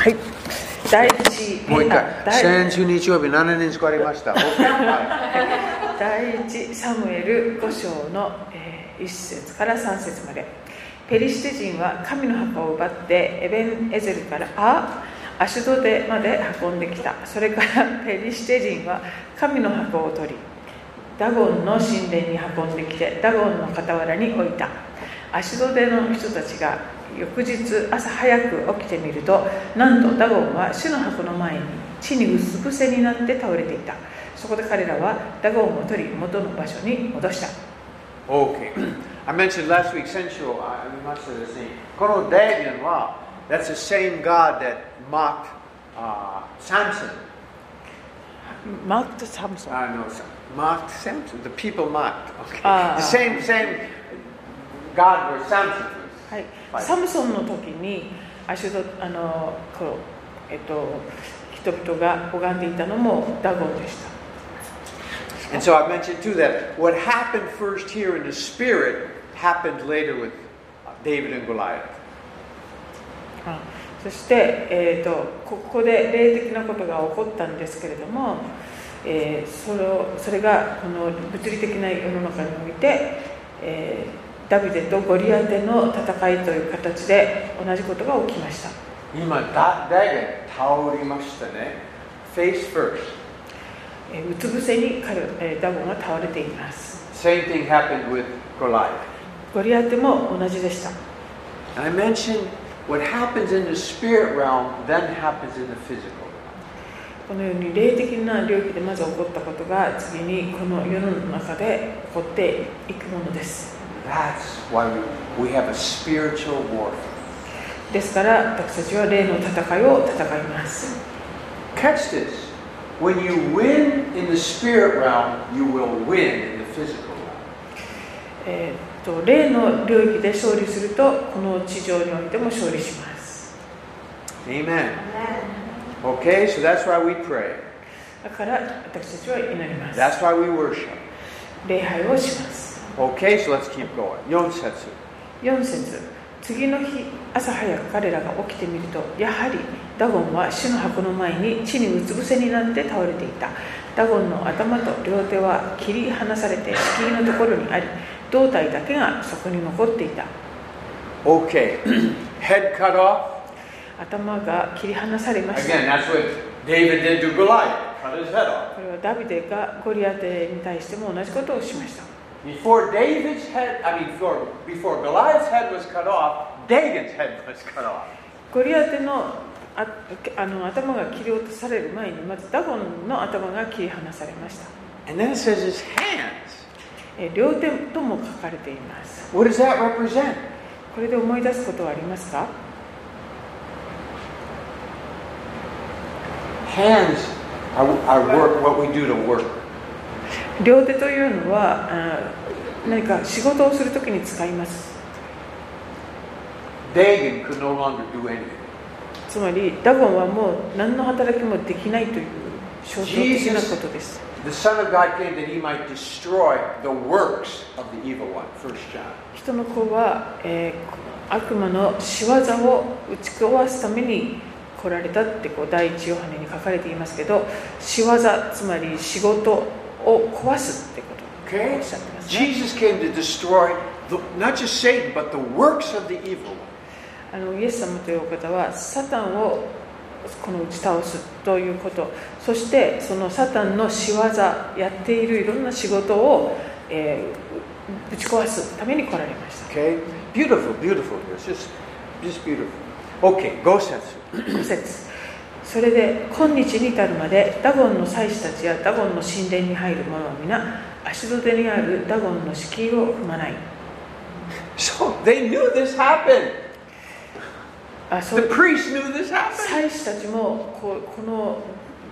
はい。第一、もう一回先週日曜日7年使われました？はい第一サムエル5章の、えー、1節から3節まで。ペリシテ人は神の墓を奪ってエベンエゼルからあアシュドデまで運んできた。それから ペリシテ人は神の墓を取り、ダゴンの神殿に運んできてダゴンの傍らに置いた。アシュドデの人たちが翌日朝早く起きてみるとなんとダゴンは主の箱の前に地にうつ伏せになって倒れていたそこで彼らはダゴンを取り元の場所に戻した Okay. I mentioned last week, 先週あ見ましたですね。このダイビンは、that's the same God that mocked、uh, Samson. マークとサムソン Uh, no, mocked Samson. The people mocked. Okay. Ah. the same, same God where Samson was. はいはいサムソンの時にアシュドあのこうえっと人々が拝んでいたのもダゴンでした And so I mentioned too that what happened first here in the spirit happened later with uh, David and Goliath. あそして、えー、とここで霊的なことが起こったんですけれども、えーそれをそれがこの物理的な世の中において、えーダビデとゴリアテの戦いという形で同じことが起きました今、だダイが倒れましたね。Face first. えーうつ伏せにダゴンが倒れています Same thing happened with Goliath. ゴリアテも同じでした I mentioned what happens in the spirit realm then happens in the physical. このように霊的な領域でまず起こったことが次にこの世の中で起こっていくものです That's why we, we have a spiritual warfare. ですから私たちは霊の戦いを戦います Catch this. When you win in the spirit realm, you will win in the physical realm. えー、と霊の領域で勝利するとこの地上においても勝利します Amen. Okay, so that's why we pray. だから私たちは祈ります That's why we worship. 礼拝をします Okay, so let's keep going. 4節4節次の日朝早く彼らが起きてみるとやはりダゴンは主の箱の前に地にうつ伏せになって倒れていたダゴンの頭と両手は切り離されて敷居のところにあり胴体だけがそこに残っていた Okay, head cut off. 頭が切り離されました Again, that's what David did to Goliath. Cut his head off. これはダビデがゴリアテに対しても同じことをしました Before David's head, I mean, before, before Goliath's head was cut off, David's head was cut off. ゴリアテのああの頭が切り落とされる前にまずダゴンの頭が切り離されました And then it says his hands. えー両手とも書かれています What does that represent? これで思い出すことはありますか Hands are, are work, what we do to work. 両手というのは何か仕事をするときに使います Dagon could no longer do anything. つまりダゴンはもう何の働きもできないという象徴的なことです The Son of God came that he might destroy the works of the evil one. First John. 人の子は、えー悪魔の仕業を打ち壊すために来られたってこう第一ヨハネに書かれていますけど仕業つまり仕事を壊すってことを?おっしゃってますね Jesus came to destroy the, not just Satan, but the works of the evil one. あのイエス様というお方はサタンをこの打ち倒すということそしてそのサタンの仕業やっているいろんな仕事を、えー打ち壊すために来られました Okay? Beautiful, beautiful. It's just, just beautiful. Okay, go sense. 5節それで今日に至るまでダゴンの祭司たちやダゴンの神殿に入る者は皆足土手にあるダゴンの敷居を踏まない So they knew this happened. あそ The う priests knew this happened. 祭司たちもこうこの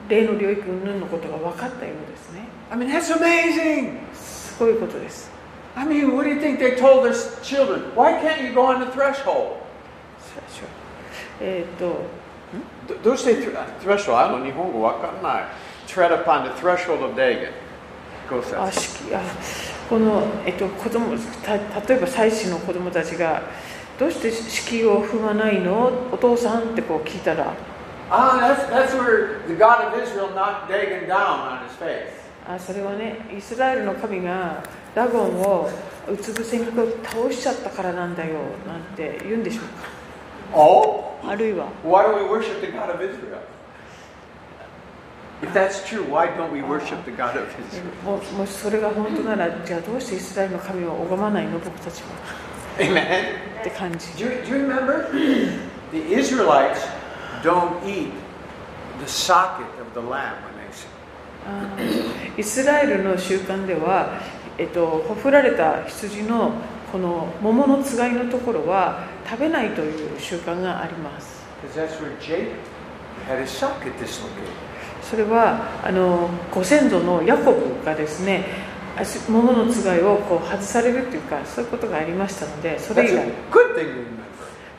霊の領域云々のことが分かったようですね I mean, that's amazing. すごいことです I mean, what do you think they told their children? Why can't you go on the threshold? えっ、とどうしてあの日本語わかんない。tread。この、えっと、子供た例えば妻子の子供たちが、どうして式を踏まないの？お父さんってこう聞いたら。あそれはね、イスラエルの神がラゴンをうつ伏せに倒しちゃったからなんだよなんて言うんでしょうか。かあるいは Why don't we worship the God of Israel? If that's true, why don't we worship the God of Israel? ももしそれが本当ならじゃあどうしてイスラエルの神を拝まないの僕たちは Amen. って感じ Do you, do you remember? the Israelites don't eat the socket of the lamb when they sin. イスラエルの習慣では、えっと、ほふられた羊のこの桃のつがいのところは食べないという習慣があります。それはあのご先祖のヤコブがですね桃のつがいをこう外されるというかそういうことがありましたのでそれ以来。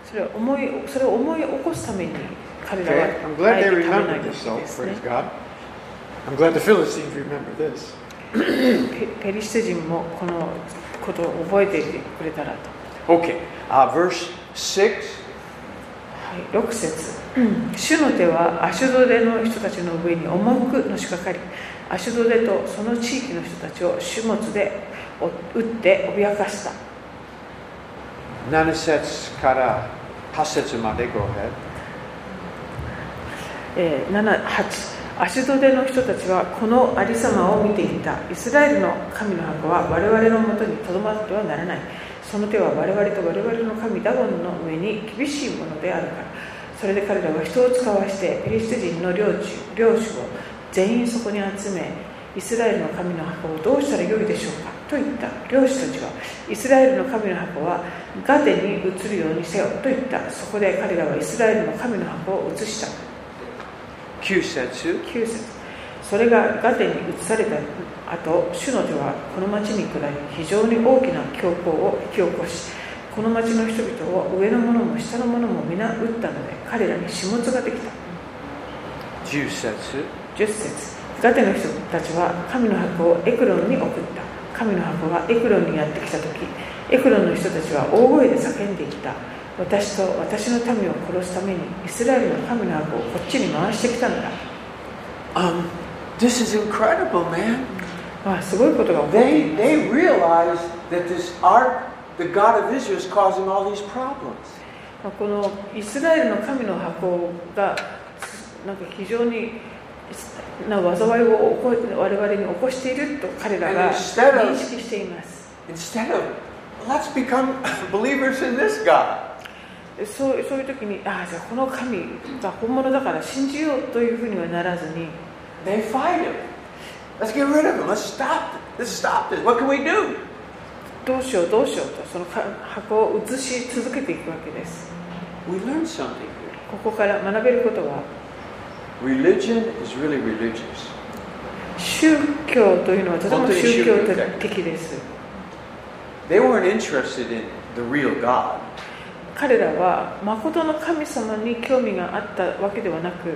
それ,を思いそれを思い起こすために彼らは食べないですね。I'm glad ペリシテ人もこのことを覚えていてくれたらと。Okay, uh, verse 6. はい、6節主の手はアシュドデの人たちの上に重くのしかかりアシュドデとその地域の人たちを種物で撃って脅かした7節から8節まで Go ahead. えー7 8アシュドの人たちはこのありさまを見ていた。イスラエルの神の箱は我々のもとにとどまってはならない。その手は我々と我々の神ダゴンの上に厳しいものであるから。それで彼らは人を使わしてペリシテ人の領主領主を全員そこに集めイスラエルの神の箱をどうしたらよいでしょうか？と言った。領主たちはイスラエルの神の箱はガテに移るようにせよ。と言った。そこで彼らはイスラエルの神の箱を移した。9節9節。それがガテに移された後主の手はこの町に下り非常に大きな恐慌を引き起こしこの町の人々を上の者も下の者も皆撃ったので彼らに始末ができた。10節10節。ガテの人たちは神の箱をエクロンに送った。神の箱がエクロンにやってきた時エクロンの人たちは大声で叫んでいった私と私の民を殺すためにイスラエルの神の箱をこっちに回してきたのだ。Um, まあ、すごいことが起きています。このイスラエルの神の箱がなんか非常にな災いを起こわれに起こしていると彼らが認識しています。そうそういう時にああじゃあこの神が本物だから信じようというふうにはならずに They fight him. Let's get rid of him. Let's stop. Let's stop this. What can we do? どうしようどうしようとそのか箱を移し続けていくわけです We learn something here. ここから学べることは Religion is really religious. 宗教というのはとても宗教的です They weren't interested in the real God. 彼らは誠の神様に興味があったわけではなく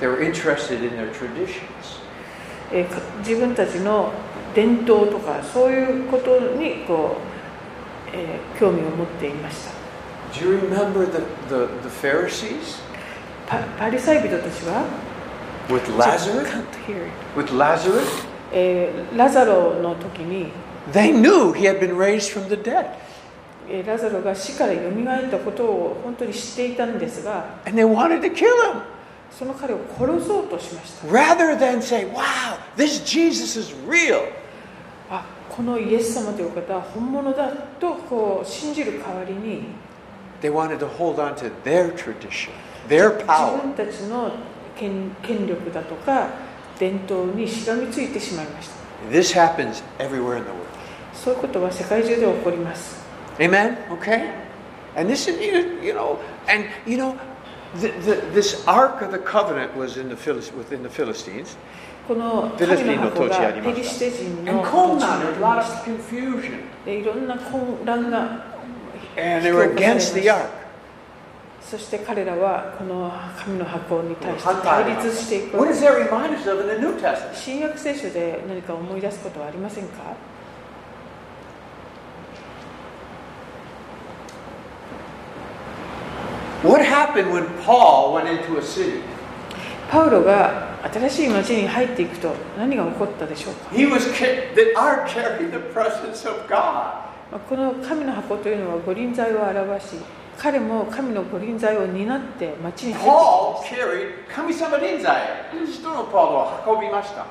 They were interested in their traditions. 自分たちの伝統とかそういうことにこう、えー興味を持っていました Do you remember the, the, the Pharisees パパリサイ人たちは with Lazarus? With Lazarus? えーラザロの時に They knew he had been raised from the dead. ラザロが死からよみがったことを本当に知っていたんですが、その彼を殺そうとしました。Rather than say, wow, this Jesus is real! このイエス様という方は本物だと信じる代わりに、自分たちの権,力だとか伝統にしがみついてしまいました。そういうことは世界中で起こります。Amen? Okay? And this is, you you know, and you know, the, the, this Ark of the Covenant was in the Philis- within the Philistines. このフィリス神の箱ピンの土地あがりましたペリシテ人 And の Kol 土地 now, に there's あ a り lot ま of した confusion. でいろんな混乱が And they were against the Ark. そして彼らはこの神の箱に対して対立していく What does that remind us of in the New Testament? 新約聖書で何か思い出すことはありませんか What happened when Paul went into a city? パウロが新しい町に入っていくと何が起こったでしょうか He was ca- that are carrying the presence of God. まあこの神の箱というのは五輪在を表し彼も神の五輪在を担って町に入っていき Paul carried 神様臨在。使徒のパウロは運びました。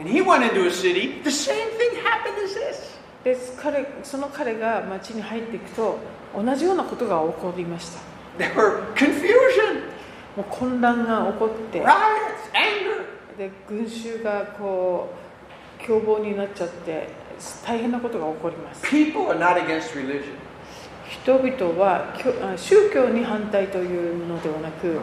And he went into a city. The same thing happened as this. で彼その彼が町に入っていくと同じようなことが起こりました There were ンもう混乱が起こって、で群衆がこう凶暴になっちゃって大変なことが起こります。人々は宗教に反対というのではなく、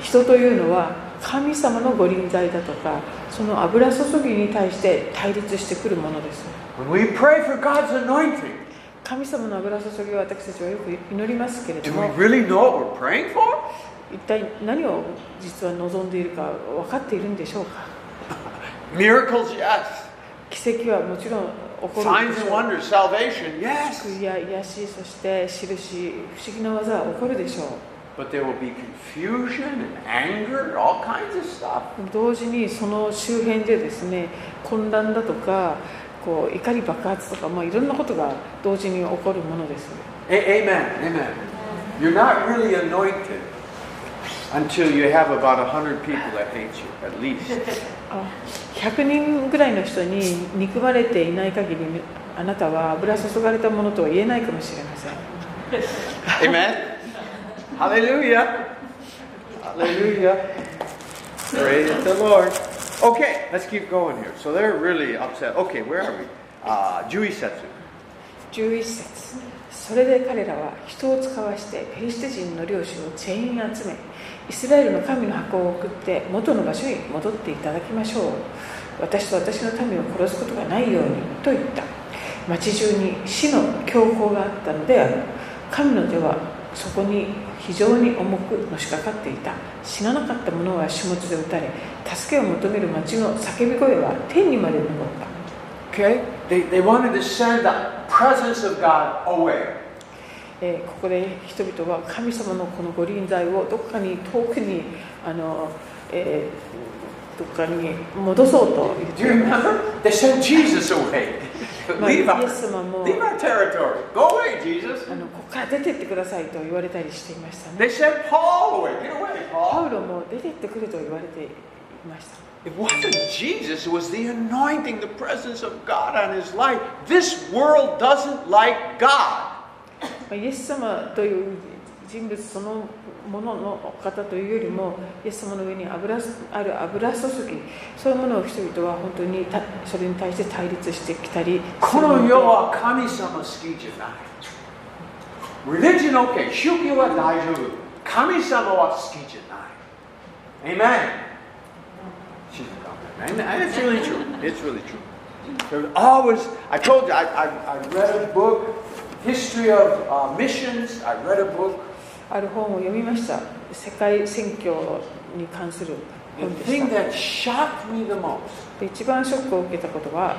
人というのは神様のご臨在だとか、その油注ぎに対して対立してくるものです。神様の油注ぎを私たちはよく祈りますけれども、一体何を実は望んでいるか分かっているんでしょうか？奇跡はもちろん起こるでしょう。救いや癒しそしてし不思議な技は起こるでしょう。同時にその周辺でですね混乱だとかこう怒り爆発とか、まあ、いろんなことが同時に起こるものです A- amen, amen. You're not really anointed until you have about 100 people that hate you, at least. あ100人ぐらいの人に憎まれていない限りあなたは油注がれたものとは言えないかもしれません Amen. Hallelujah. Hallelujah. Praise the Lord. Okay, let's keep going here. So they're really upset. Okay, where are we? Uh, Juisetsu. 11節それで彼らは人を使わしてペリシテ人の領主を全員集めイスラエルの神の箱を送って元の場所に戻っていただきましょう私と私の民を殺すことがないようにと言った町中に死の強行があったのである神の手はそこに非常に重くのしかかっていた死ななかった者は種物で撃たれ助けを求める町の叫び声は天にまで上った Okay? They, they wanted to send the presence of God away. えーここで人々は神様のこのご臨在をどこかに遠くにあの、えーどこかに戻そうと言っ Do てます remember? They sent Jesus away. まあ、leave, イエス様も leave our territory. Go away, Jesus. あのここから出てってくださいと言われたりしていましたね They sent Paul away. Get away, パ Paul. ウロも出てってくれと言われていました It wasn't Jesus, it was the anointing, the presence of God on his life. This world doesn't like God. まあイエス様という人物そのものの方というよりもイエス様の上に油ある油注ぎそういうものを人々は本当にたそれに対して対立してきたりこの世は神様好きじゃない。Religion OK 宗教は大丈夫。神様は好きじゃない。Amen. And it's really true. It's really true. There's always, I told you, I, I, I read a book, History of uh, Missions. I read a book. ある本を読みました。世界選挙に関する本ですた。で一番ショックを受けたことは、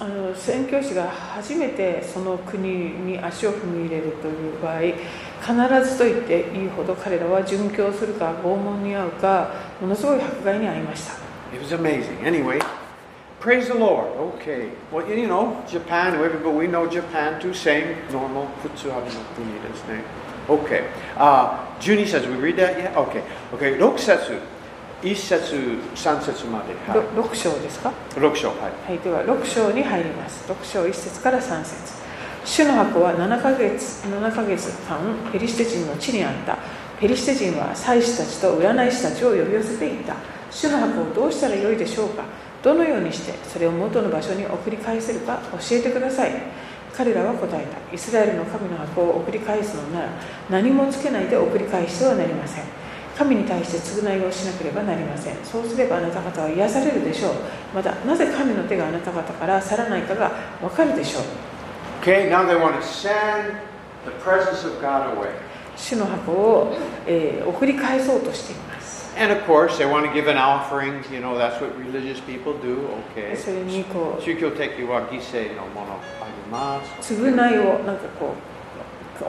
あの宣教師が初めてその国に足を踏み入れるという場合、必ずと言っていいほど彼らは殉教するか拷問に遭うか、ものすごい迫害に遭いました。It was amazing. Anyway, praise the Lord. Okay. Well, you know, Japan, everybody, we know Japan too. Same, normal. Futsu haru no kuni desu ne. Okay. Uh, 12節, we read that yet? Okay. Okay, 6節。1節、3節まで。はい。6章ですか6章。はい。はい、では6章に入ります6章1節から3節主の箱は7ヶ月 ,7 ヶ月間ペリシテ人の地にあったペリシテ人は祭司たちと占い師たちを呼び寄せていった主の箱をどうしたらよいでしょうか？どのようにしてそれを元の場所に送り返せるか？教えてください。彼らは答えた。イスラエルの神の箱を送り返すのなら何もつけないで送り返してはなりません。神に対して償いをしなければなりません。そうすればあなた方は癒されるでしょう。またなぜ神の手があなた方から去らないかがわかるでしょう。Okay, now they want to send the presence of God away. 主の箱を、えー送り返そうとしています And of course, they want to give an offering. You know, that's what religious people do. で Okay. それにこう宗教的は犠牲のものあります。償いをなんかこ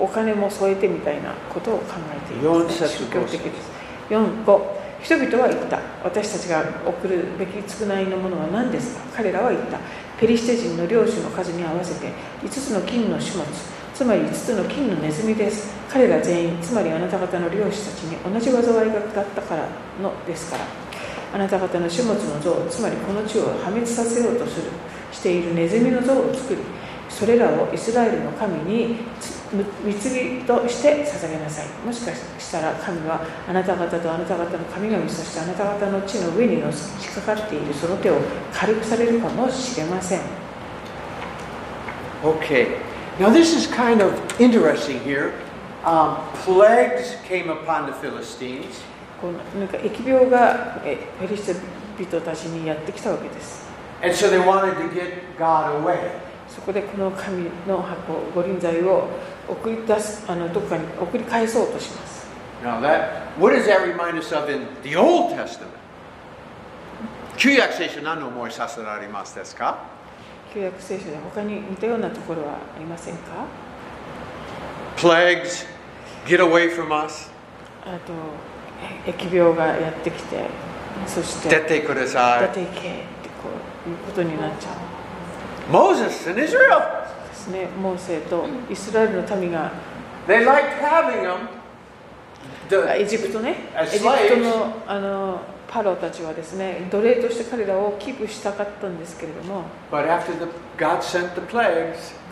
うお金も添えてみたいなことを考えている、四節宗教的です4 5人々は言った私たちが送るべき償いのものは何ですか？彼らは言ったペリシテ人の領主の数に合わせて5つの金の種物つまり5つの金のネズミです彼ら全員つまりあなた方の領主たちに同じ災いが下ったからのですからあなた方の種物の像つまりこの地を破滅させようとするしているネズミの像を作りそれらをイスラエルの神につ貢ぎとして捧げなさいもしかしたら神はあなた方とあなた方の神々そしてあなた方の地の上にのしかかっているその手を軽くされるかもしれません Okay. Now, this is kind of interesting here. Um, plagues came upon the Philistines. このなんか疫病がえフェリシ人たちにやってきたわけです。そこでこの神の箱、五輪剤を送り出すあのどこかに送り返そうとします。旧約聖書何の思いさせられますですか旧約聖書で他に似たようなところはありませんか Plagues, get away from us. あとえ疫病がやってきてそして出てください。出ていけってこういうことになっちゃう Moses and Israel. ですねモーセとイスラエルの民が They liked having them. エ The, ジプトね As エジプトのあのパロたちはですね、奴隷として彼らをキープしたかったんですけれども、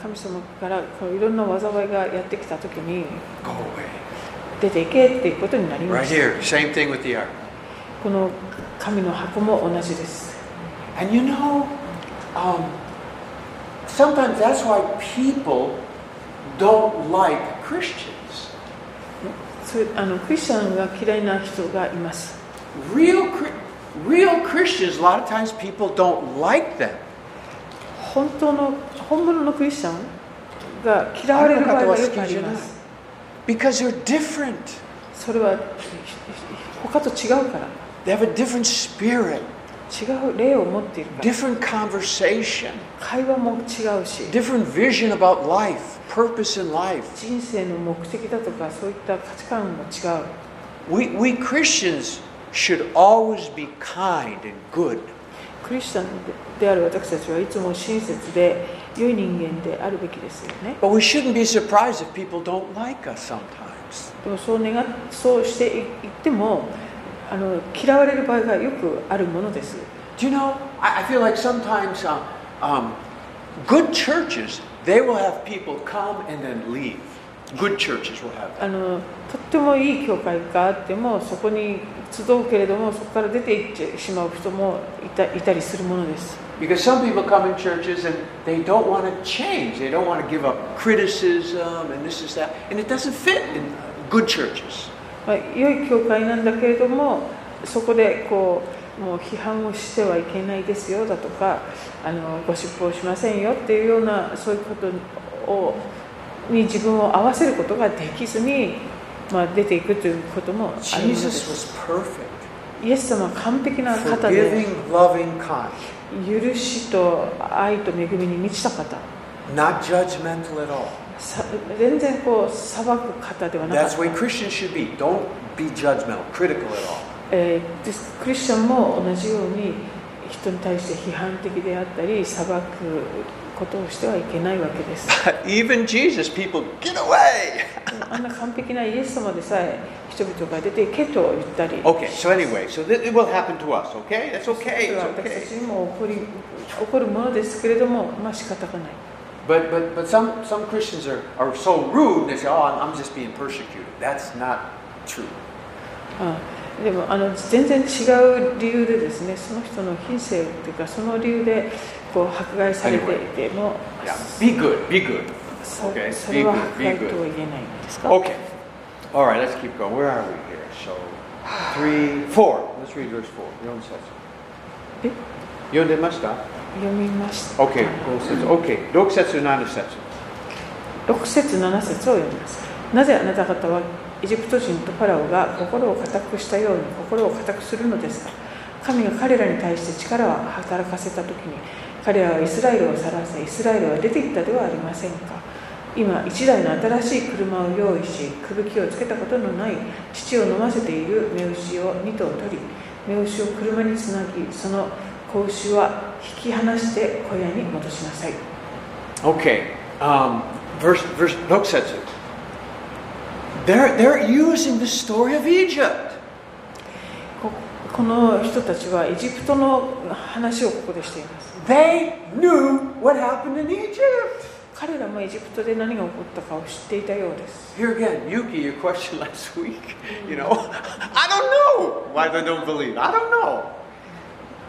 神様からこういろんな災いがやってきたときに、出ていけっていうことになります。この神の箱も同じです。And you シクリスチャンが嫌いな人がいます。Real, Chri- real Christians, a lot of times people don't like them. 本当の本物のクリスチャンが嫌われる場合がよくあります Because they're different. それは他と違うから They have a different spirit, 違う霊を持っているから different conversation, 会話も違うし different vision about life, purpose in life. 人生の目的だとかそういった価値観も違う We, we Christians should always be kind and good. クリスチャンである私たちはいつも親切で良い人間であるべきですよね But we shouldn't be surprised if people don't like us sometimes. でもそう願っそうしていってもあの嫌われる場合がよくあるものです Do you know, I, I feel like sometimes um, um, good churches, they will have people come and then leave. Good churches will have that. あのとってもいい教会があってもそこに 集うけれどもそこから出ていってしまう人もいたいたりするものです Because some people come in churches and they don't want to change. They don't want to give up criticism and this is that. And it doesn't fit in good churches. まあ、良い教会なんだけれどもそこでこうもう批判をしてはいけないですよだとかあのゴシップをしませんよっていうようなそういうことをに自分を合わせることができずに、まあ、出ていくということもあるのです。イエス様は完璧な方で許しと愛と恵みに満ちた方。全然こう裁く方ではなくて。クリスチャンも同じように人に対して批判的であったり、裁く。ことをしてはいけないわけです even Jesus, people, get away! あんな完璧なイエス様でさえ人々が出ていけと言ったり Okay, so anyway, so th- it will happen to us, okay? That's そ okay, it's 私た okay. ちにも起こり起こるものですけれどもまあ仕方がない But, but, but some, some Christians are, are so rude, they say, oh, I'm, I'm just being persecuted. That's not true. あでもあの全然違う理由でですねその人の品性というかその理由でこう迫害されていても、ビッグ、ビッグ、それは迫害とは言えないんですか ?Okay, alright, let's keep going. Where 読んでました読んました読みました。Okay, 5節。Okay, 6節、7節。6節、7節を読みます。なぜあなた方はエジプト人とファラオが心を固くしたように心を固くするのですか？神が彼らに対して力を働かせたときに、彼らはイスラエルを去らせイスラエルは出て行ったではありませんか。今一台の新しい車を用意しくぶきをつけたことのない父を飲ませている目牛を2頭取り目牛を車につなぎその子牛は引き離して小屋に戻しなさい。Okay, um, verse, verse 6節 They're, they're using the story of Egypt. ここの人たちはエジプトの話をここでしています They knew what happened in Egypt. 彼らもエジプトで何が起こったかを知っていたようです Here again, Yuki, your question last week. You know, I don't know why they don't believe. I don't know.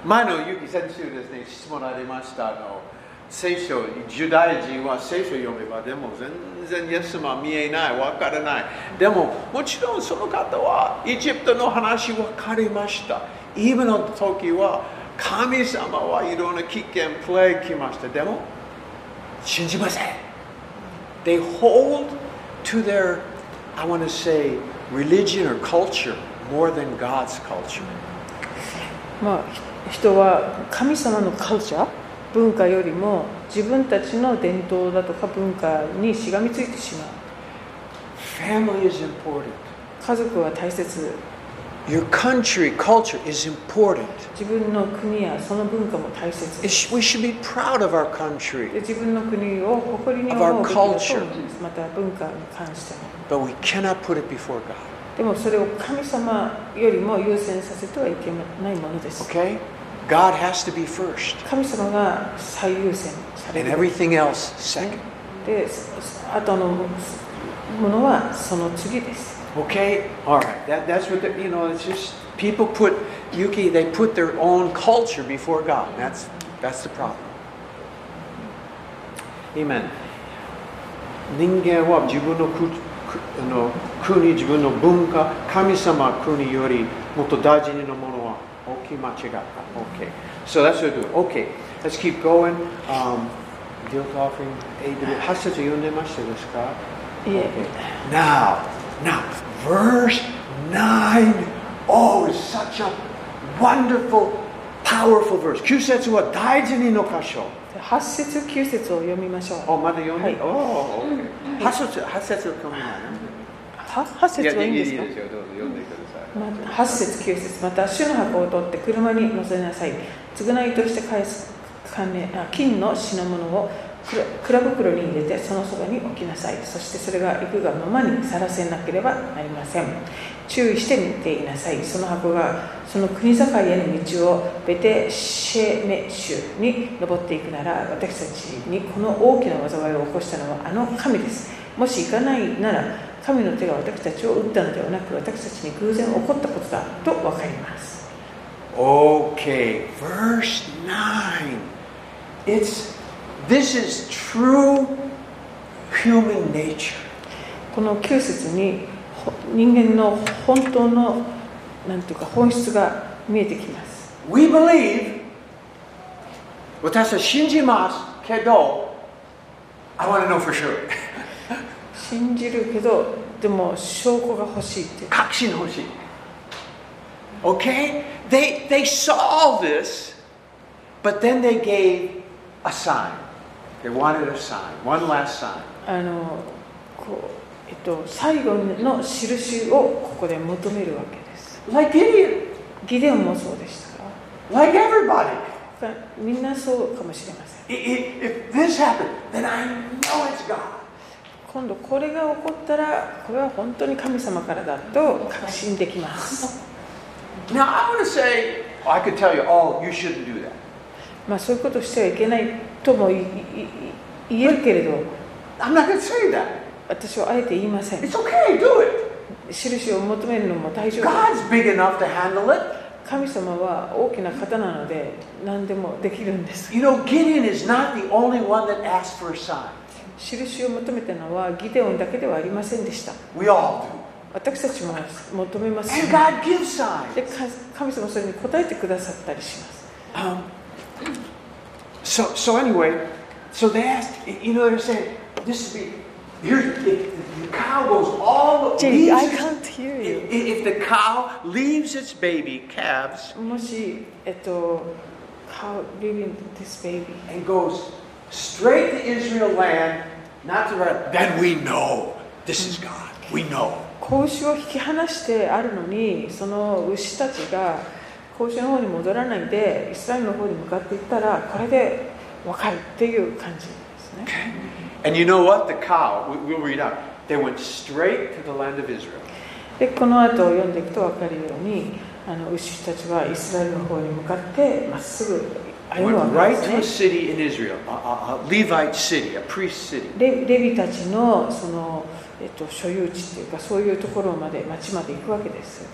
前のユキ先週ですね、質問ありました。あの聖書、ユダヤ人は聖書を読めば、でも全然イエス様は見えない、わからない。でも、もちろんその方はエジプトの話分かりました。今の時は、神様はいろんな危険、プレイ来ました。でも、信じません。They hold to their, I want to say, religion or culture more than God's culture. まあ人は神様のカルチャー文化よりも自分たちの伝統だとか文化にしがみついてしまう Family is important. 家族は大切 Your country, culture is important. 自分の国やその文化も大切 It sh- we should be proud of our country, で自分の国を誇りに Of our 思うべきだと思いま culture. すまた文化に関しても but we cannot put it before God. でもそれを神様よりも優先させてはいけないものです Okay? God has to be first, 神様が最優先され and る everything else second. で後のものはその次です Okay? All right. That, that's what, the, you know, it's just people put, Yuki, they put their own culture before God. That's, that's the problem. Amen. 人間は自分のくくあの国、自分の文化、神様国よりもっと大事なものは大きい間違った。Okay. So that's what we do. Okay. Let's keep going. Um, guilt offering. えー、8節読んでましたですかいえ Now, now, Verse 9. Oh, it's such a wonderful, powerful verse. 9節は大事にの箇所。8節9節を読みましょう。お、まだ読んで、はいおー OK 8節、8節を読みないは8節はいいんですかいやいいですよ、どうぞ読んでください。ま8節9節また主の箱を取って車に乗せなさい償いとして返す金あ金の品物を蔵蔵袋に入れてそのそばに置きなさい。そしてそれが行くがままにさらせなければなりません。注意して見ていなさい。その箱がその国境への道をベテシェメシュに登っていくなら私たちにこの大きな災いを起こしたのはあの神です。もし行かないなら神の手が私たちを打ったのではなく私たちに偶然起こったことだと分かります。OK verse 9 It's this is true human nature. この9節にほ人間の本当のなんていうか本質が見えてきます We believe 私は信じますけど I want to know for sure 信じるけどでも証拠が欲しいって確信欲しい Okay? They, they saw all this, but then they gave a sign. They wanted a sign, one last sign. あのこう、えっと、最後の印をここで求めるわけです Like Gideon, ギデオンもそうでしたから like everybody. がみんなそうかもしれません If this happened, then I know it's God. 今度これが起こったらこれは本当に神様からだと確信できます Now, I want to say, I could tell you, oh, you shouldn't do that. まあ、そういうことしてはいけないとも言えるけれど、私はあえて言いません。印を求めるのも大丈夫です。神様は大きな方なので何でもできるんです。印を求めたのはギデオンだけではありませんでした。私たちも求めます、ね。で神様それに答えてくださったりします。so, so anyway, so they asked, you know, they're saying, this would be Here's if the cow goes all Jenny, leaves I its- can't hear you. if, if the cow leaves its baby calves もし、えっと、how living this baby and goes straight to Israel land, not to right, then we know this is God. We know. 子牛を引き離してあるのにその牛たちが 甲子園の方に戻らないで、イスラエルの方に向かっていったら、これで分かるっていう感じですね。で、この後読んでいくと分かるように、あの牛たちはイスラエルの方に向かってまっすぐ歩むわです。たちの,その、えっと、所有地というか、そういうところまで、町まで行くわけです。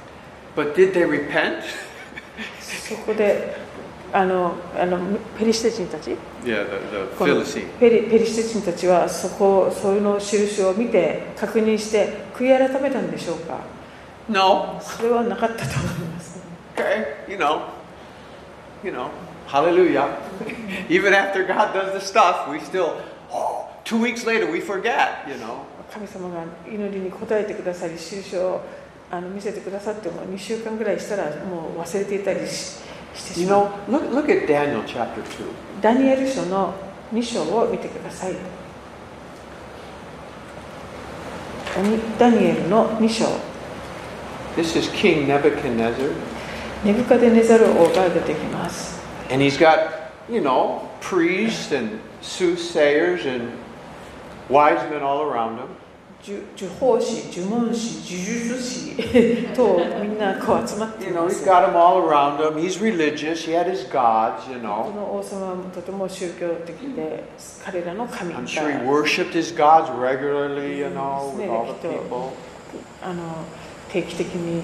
そこであのあのペリシテ人たち Yeah, the, the. ペリペリシテ人たちはそこそういうの印を見て確認して悔い改めたんでしょうか No. それはなかったと思います Okay, you know, you know, hallelujah. Even after God does the stuff, we still, oh, two weeks later we forget, you know. 神様が祈りに応えてくださり印をあの見せてくださっても2週間ぐらいしたらもう忘れていたりししてし You まう know, look, look at Daniel chapter 2. ダニエル書の2章を見てくださいダニダニエルの2章 This is King Nebuchadnezzar, ネブカデネザル王が出てきます and he's got, you know, priests and soothsayers and wise men all around him. 呪呪法師、呪文師、呪術師とみんなこう集まってい You ま know, す he's got them all around him. He's religious. He had his gods, you こ know. の王様はとても宗教的で彼らの神 I'm が sure he worshipped his gods regularly, you know, with all the people. あの定期的に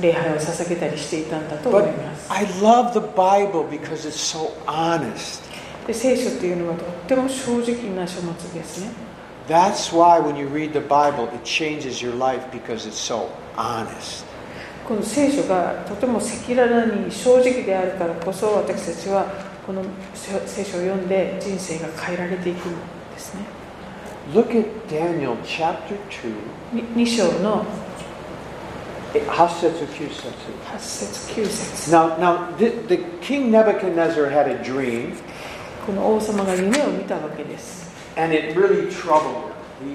礼拝を捧げたりしていたんだと思 But います I love the Bible because it's so honest. で聖書っていうのはとっても正直な書物ですね That's why when you read the Bible, it changes your life because it's so honest. この聖書がとても赤裸々に正直であるからこそ私たちはこの聖書を読んで人生が変えられていくんですね Look at Daniel chapter 2. 2章の Hasetsu Kyusetsu. 8節9節 Now, now the, the king Nebuchadnezzar had a dream, この王様が夢を見たわけです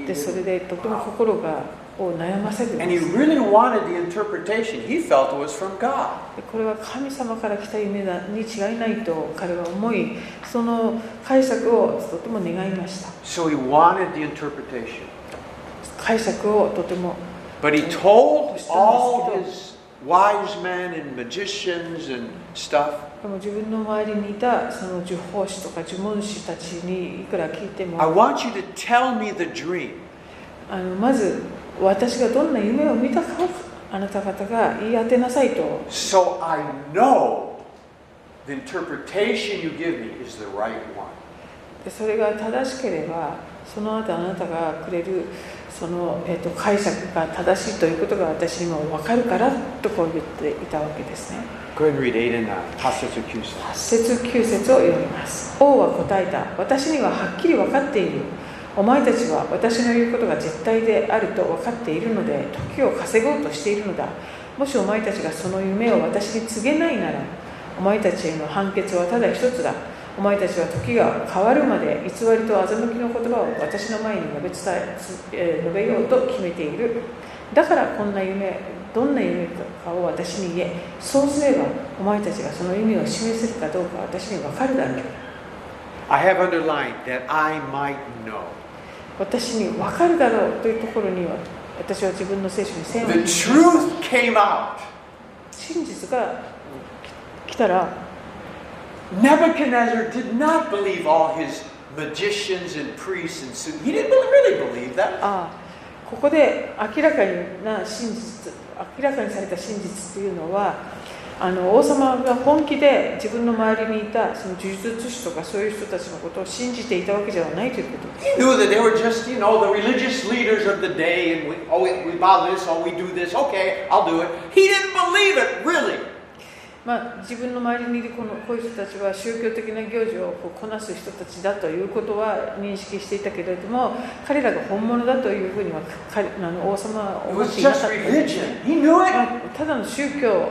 でそれでとても心がを悩ませるん and で he す really wanted the interpretation. He felt it was from God. でこれは神様から来た夢だに違いないと彼は思いその解釈をとても願いました So he wanted the interpretation. 解釈をとても But he told all his wise men and magicians and stuff, でも自分の周りにいたその呪法師とか呪文師たちにいくら聞いて I も want you to tell me the dream. あのまず私がどんな夢を見たかをあなた方が言い当てなさいと So I know the interpretation you give me is the right one. でそれが正しければその後あなたがくれるその、えー、と解釈が正しいということが私にも分かるからとこう言っていたわけですね。Go ahead and read 8 and 9. Hasetsu Kyusen. 8節9節を読みます。王は答えた。私にははっきり分かっている。お前たちは私の言うことが絶対であると分かっているので時を稼ごうとしているのだ。もしお前たちがその夢を私に告げないならお前たちへの判決はただ一つだお前たちは時が変わるまで偽りと欺きの言葉を私の前に述べ伝え述べようと決めているだからこんな夢どんな夢かを私に言えそうすればお前たちがその意味を示せるかどうか私に分かるだろう I have underlined that I might know. 私に分かるだろうというところには私は自分の聖書に線を引きました truth came out. 真実が来たら Nebuchadnezzar did not believe all his magicians and priests and su- he didn't really believe that. ああここで明らかにな真実明らかにされた真実っていうのはあの王様が本気で自分の周りにいたその呪術師とかそういう人たちのことを信じていたわけではないということです He knew that they were just, you know, the religious leaders of the day, and we, oh, we, we bow this, oh, we do this, okay, I'll do it. He didn't believe it, really. まあ、自分の周りにいるこのこういう人たちは宗教的な行事をこうこなす人たちだということは認識していたけれども彼らが本物だというふうには彼あの王様は It 思っ was ていなか just った religion. He knew it. ただの宗教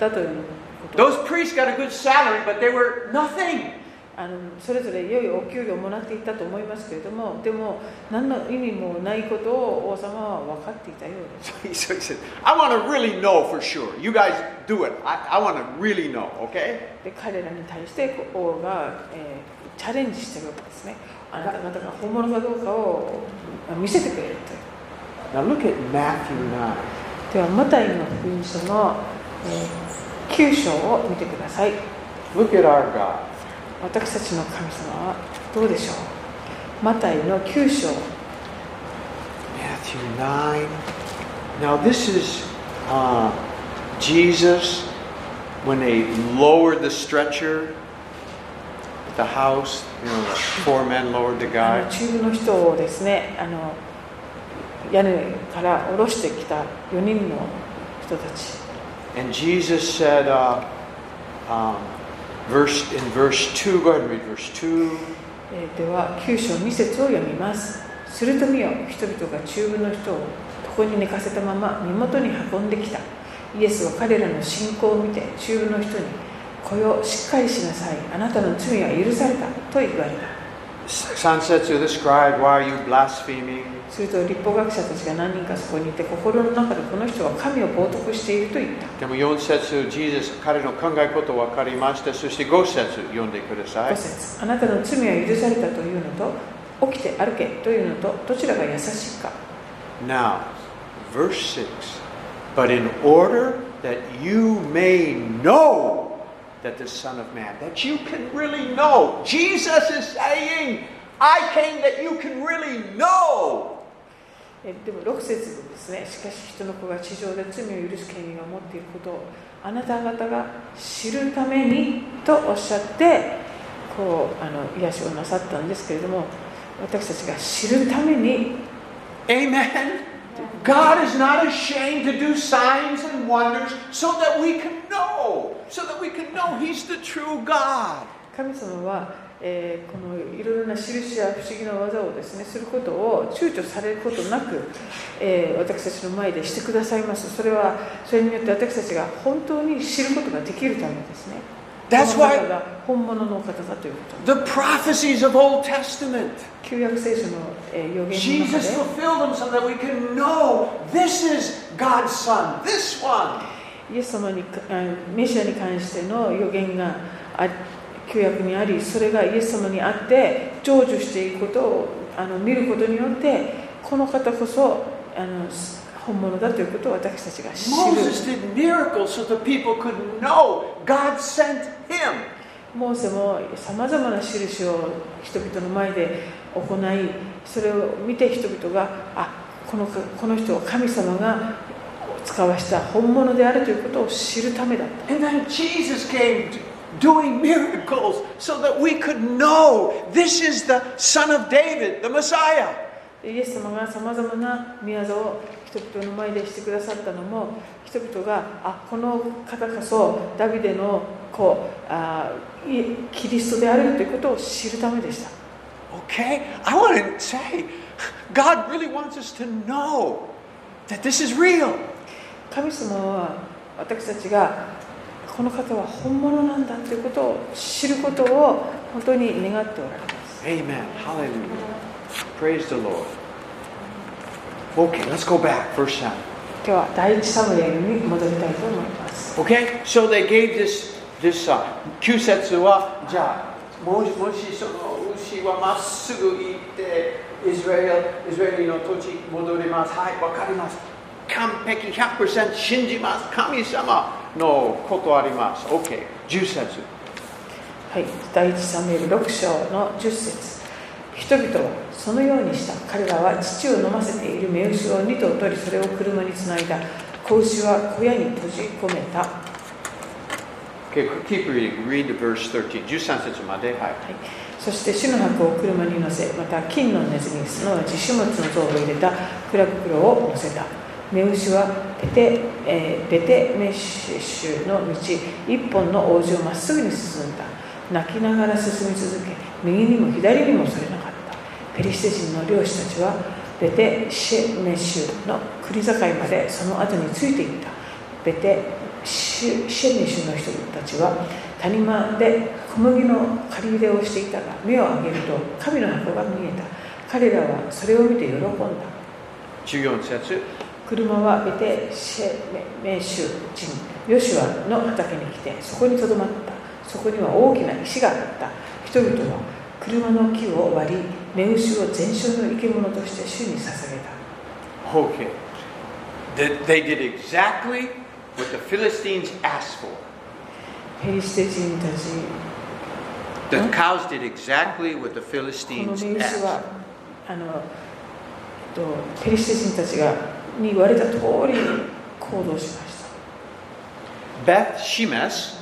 だということ Those priests got a good salary, but they were nothing. あのそれぞれ良いお給料をもらっていたと思いますけれどもでも何の意味もないことを王様は分かっていたようです So he, so he said, I want to really know for sure. You guys do it. I, I want to really know, okay? で彼らに対してこう王が、えーチャレンジしてるわけですねあなた方が本物かどうかをあ見せてくれるという Now look at Matthew 9. ではマタイの福音書の、えー9章を見てください Look at our God. 私たちの神様はどうでしょうマタイの9章 Matthew 9. Now, this is uh, Jesus when they lowered the stretcher at the house. You know, the four men lowered the あ guy. の中部の人をですねあの屋根から下ろしてきた4人の人たち And Jesus said, uh, um, verse 2, では9章2節を読みます。すると見よ人々が中部の人を床に寝かせたまま身元に運んできた。イエスは彼らの信仰を見て中部の人にこよしっかりしなさい。あなたの罪は許された。と言われた。Sansetsu, the scribe, why are you blaspheming? すると立法学者たちが何人かそこにいて心の中でこの人は神を冒涜していると言ったでも4節、Jesus、彼の考えこと分かりました。そして5節読んでください5。節あなたの罪は許されたというのと起きて歩けというのとどちらが優しいか Now, verse 6 But in order that you may know that the Son of Man, that you can really know, Jesus is saying, I came that you can really know. えでも6節ですねしかし人の子が地上で罪を許す権威が持っていることをあなた方が知るためにとおっしゃってこうあの癒しをなさったんですけれども私たちが知るために Amen. God is not ashamed to do signs and wonders so that we can know, so that we can know He's the true God. 神様は、えーこのいろいろな印や不思議な技をですねすることを躊躇されることなく、えー私たちの前でしてくださいますそれはそれによって私たちが本当に知ることができるためですね That's why- 本物のお方だということ The prophecies of Old Testament. 旧約聖書の、えー予言の中 Jesus で fulfilled them so that we can know this is God's Son, this one. イエス様にあメシアに関しての予言があ旧約にありそれがイエス様にあって成就していくことをあの見ることによってこの方こそあの本物だということを私たちが知る Moses did miracles so the people could know God sent him. モーセもさまざまな印を人々の前で行いそれを見て人々があこのこの人は神様が使わした本物であるということを知るためだった And then Jesus came doing miracles so that we could know this is the Son of David, the Messiah. イエス様がさまざまな宮業を人々の前でしてくださったのも人々があこの方こそダビデの子あいキリストであるということを知るためでした Okay? I want to say, God really wants us to know that this is real. 神様は私たちがこの方は本物なんだということを知ることを本当に願っておられます Amen. Hallelujah. Praise the Lord. Okay, let's go back. Verse 7. 今日は第一サムエルに戻りたいと思います Okay? So they gave this, this uh, 9節は、じゃあ、もしもしその牛はまっすぐ行って、イスラエル、イスラエルの土地戻ります。はい、わかります。完璧100%信じます。神様のことあります。OK。10節。はい、第一サムエル6章の10節人々はそのようにした彼らは乳を飲ませている目牛を2頭取りそれを車につないだ子牛は小屋に閉じ込めた、は Okay, keep reading. Read verse 13. 13節まで。はい。い、そして主の箱を車に乗せまた金のネズミすなわち種物の像を入れた蔵袋を乗せた目牛はベテ,、えーベテメッシュの道一本の王子をまっすぐに進んだ泣きながら進み続け右にも左にもそれなかったペリシテ人の漁師たちはベテシェメシュの国境までその後についていった。ベテシェシェメシュの人たちは谷間で小麦の借り入れをしていたが目を上げると神の箱が見えた。彼らはそれを見て喜んだ。14節車はベテシェメシュ人。ヨシュアの畑に来てそこにとどまった。そこには大きな石があった。人々は車の木を割り目牛を全焼の生け物として主に捧げた Okay. They, they did exactly what the Philistines asked for. ペリシテ人たち The Huh? cows did exactly what the この Philistines 目牛 asked. はあの、えっと、ペリシテ人たちがに言われた通りに行動しました Beth Shemesh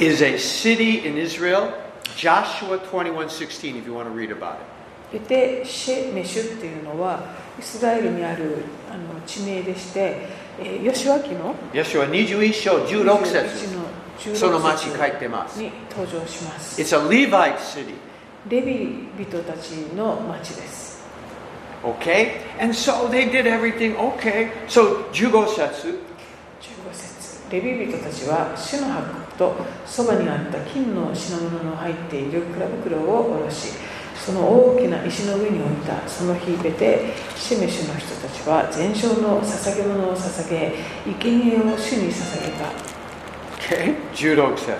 is a city in Israel. Joshua 21:16 if you want to read about it. ベテシェメシュっていうのはイスラエルにあるあの地名でして、えー、吉脇のヨシュア21章16節21の16その町書いてます。に登場します It's a Levite city. レビ人たちの町です Okay? And so they did everything okay. So 15節15節レビ人たちは主の箱とそばにあった金の品物の入っている蔵袋を下ろしその大きな石の上に置いたその日ベテシメシュの人たちは全焼の捧げ物を捧げ生贄を主に捧げた。Okay? 16節。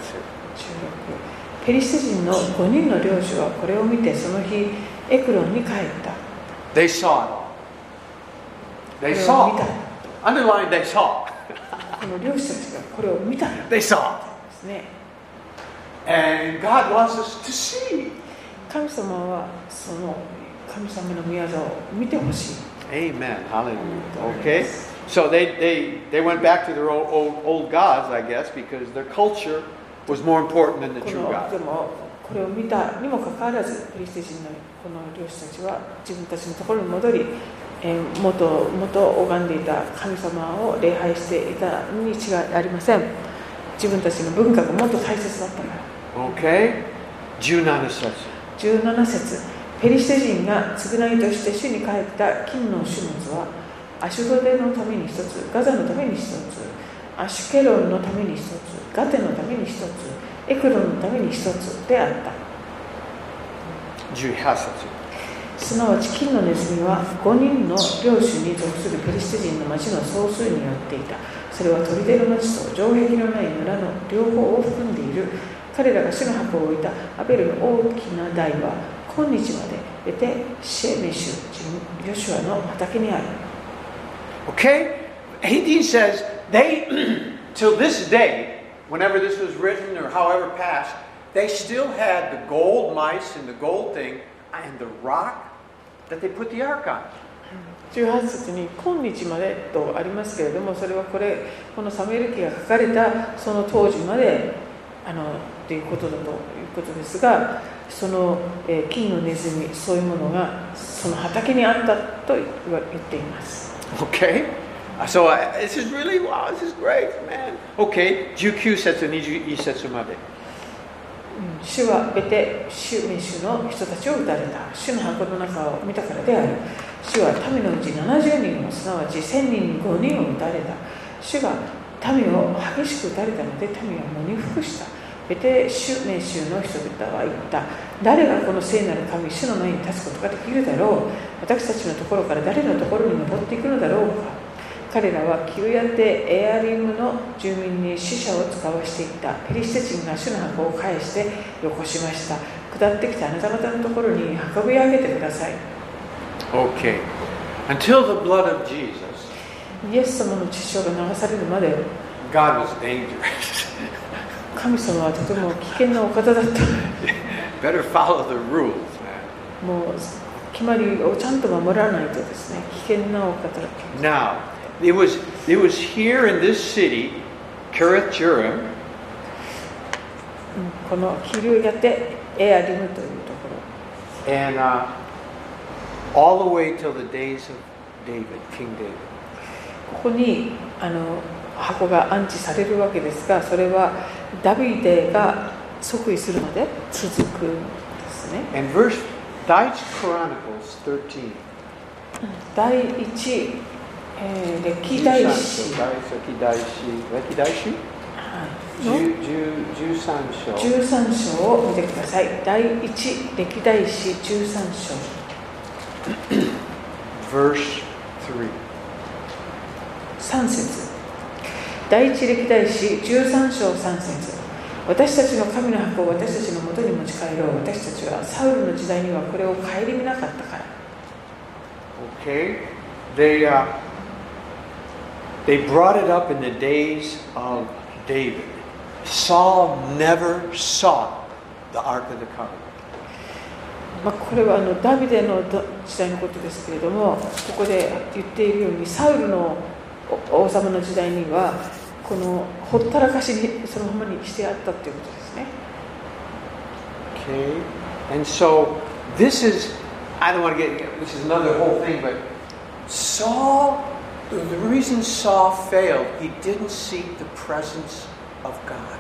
16ペリシテ人の5人の領主はこれを見てその日エクロンに帰った。They saw it They saw. た。Underline they saw. この領主たちがこれを見た。ん They で.すね And God wants us to see. 神様はその神様の宮座を見てほしい Amen. Hallelujah. Okay? So they, they, they went back to their old, old, old gods, I guess, because their culture was more important than the こ true の God. でもこれを見たにもかかわらずペリシテ人のこの領主たちは自分たちのところに戻り、えー元元拝んでいた神様を礼拝していたに違いありません自分たちの文化がもっと大切だったから Okay? 17節。17節ペリシテ人が償いとして主に帰った金の種物はアシュドデのために一つガザのために一つアシュケロンのために一つガテのために一つエクロンのために一つであった18節。すなわち金のネズミは5人の領主に属するペリシテ人の町の総数によっていたそれは砦の町と城壁のない村の両方を含んでいる彼らが主の箱を置いたアベルの大きな台は今日までベテシェメシュ人ヨシュアの畑にある Okay? 18 says, they, till this day, whenever this was written or however passed, they still had the gold mice and the gold thing and the rock that they put the ark on. 18節に「今日まで」とありますけれどもそれはこれこのサムエル記が書かれたその当時まであのということだということですがその、えー金のネズミそういうものがその畑にあったと言っています Okay. So, this is really, wow, this is great, man. Okay, 19節21節まで。主はベテシュメシュの人たちを撃たれた。主の箱の中を見たからである。主は民のうち70人をすなわち1000人に5人を撃たれた。主が民を激しく撃たれたので民は喪に服した。ベテシュメシュの人々は言った。誰がこの聖なる神主の前に立つことができるだろう。私たちのところから誰のところに登っていくのだろうか。彼らはキルヤテエアリムの住民に死者を使わしていったペリシテ人が主の箱を返してよこしました下ってきてあなた方のところに運び上げてください Okay. Until the blood of Jesus, イエス様の血潮が流されるまで God was dangerous. 神様はとても危険なお方だった Better follow the rules. もう決まりをちゃんと守らないとですね危険なお方だった Now, it was it was here in this city, うんこのキルヤテエアリムというところ and uh, all the way till the days of David, King David. ここにあの箱が安置されるわけですがそれはダビデが即位するまで続くんですね And verse Dice Chronicles 13. 第一、えー歴代史、は歴代史歴代史？い、の？13章。13章を見てください。第一歴代史13章。Verse 3. 3節。第一歴代史13章3節。私たちの神の箱を私たちのもとに持ち帰ろう。私たちはサウルの時代にはこれを顧みなかったから。Okay? They, uh, they brought it up in the days of David. Saul never saw the Ark of the Covenant. まあ、これはあのダビデの時代のことですけれどもここで言っているようにサウルの王様の時代にはこのほったらかしにそのままにしてあったということですね Okay? And so this is, I don't want to get, this is another whole thing, but Saul, the reason Saul failed, he didn't seek the presence of God.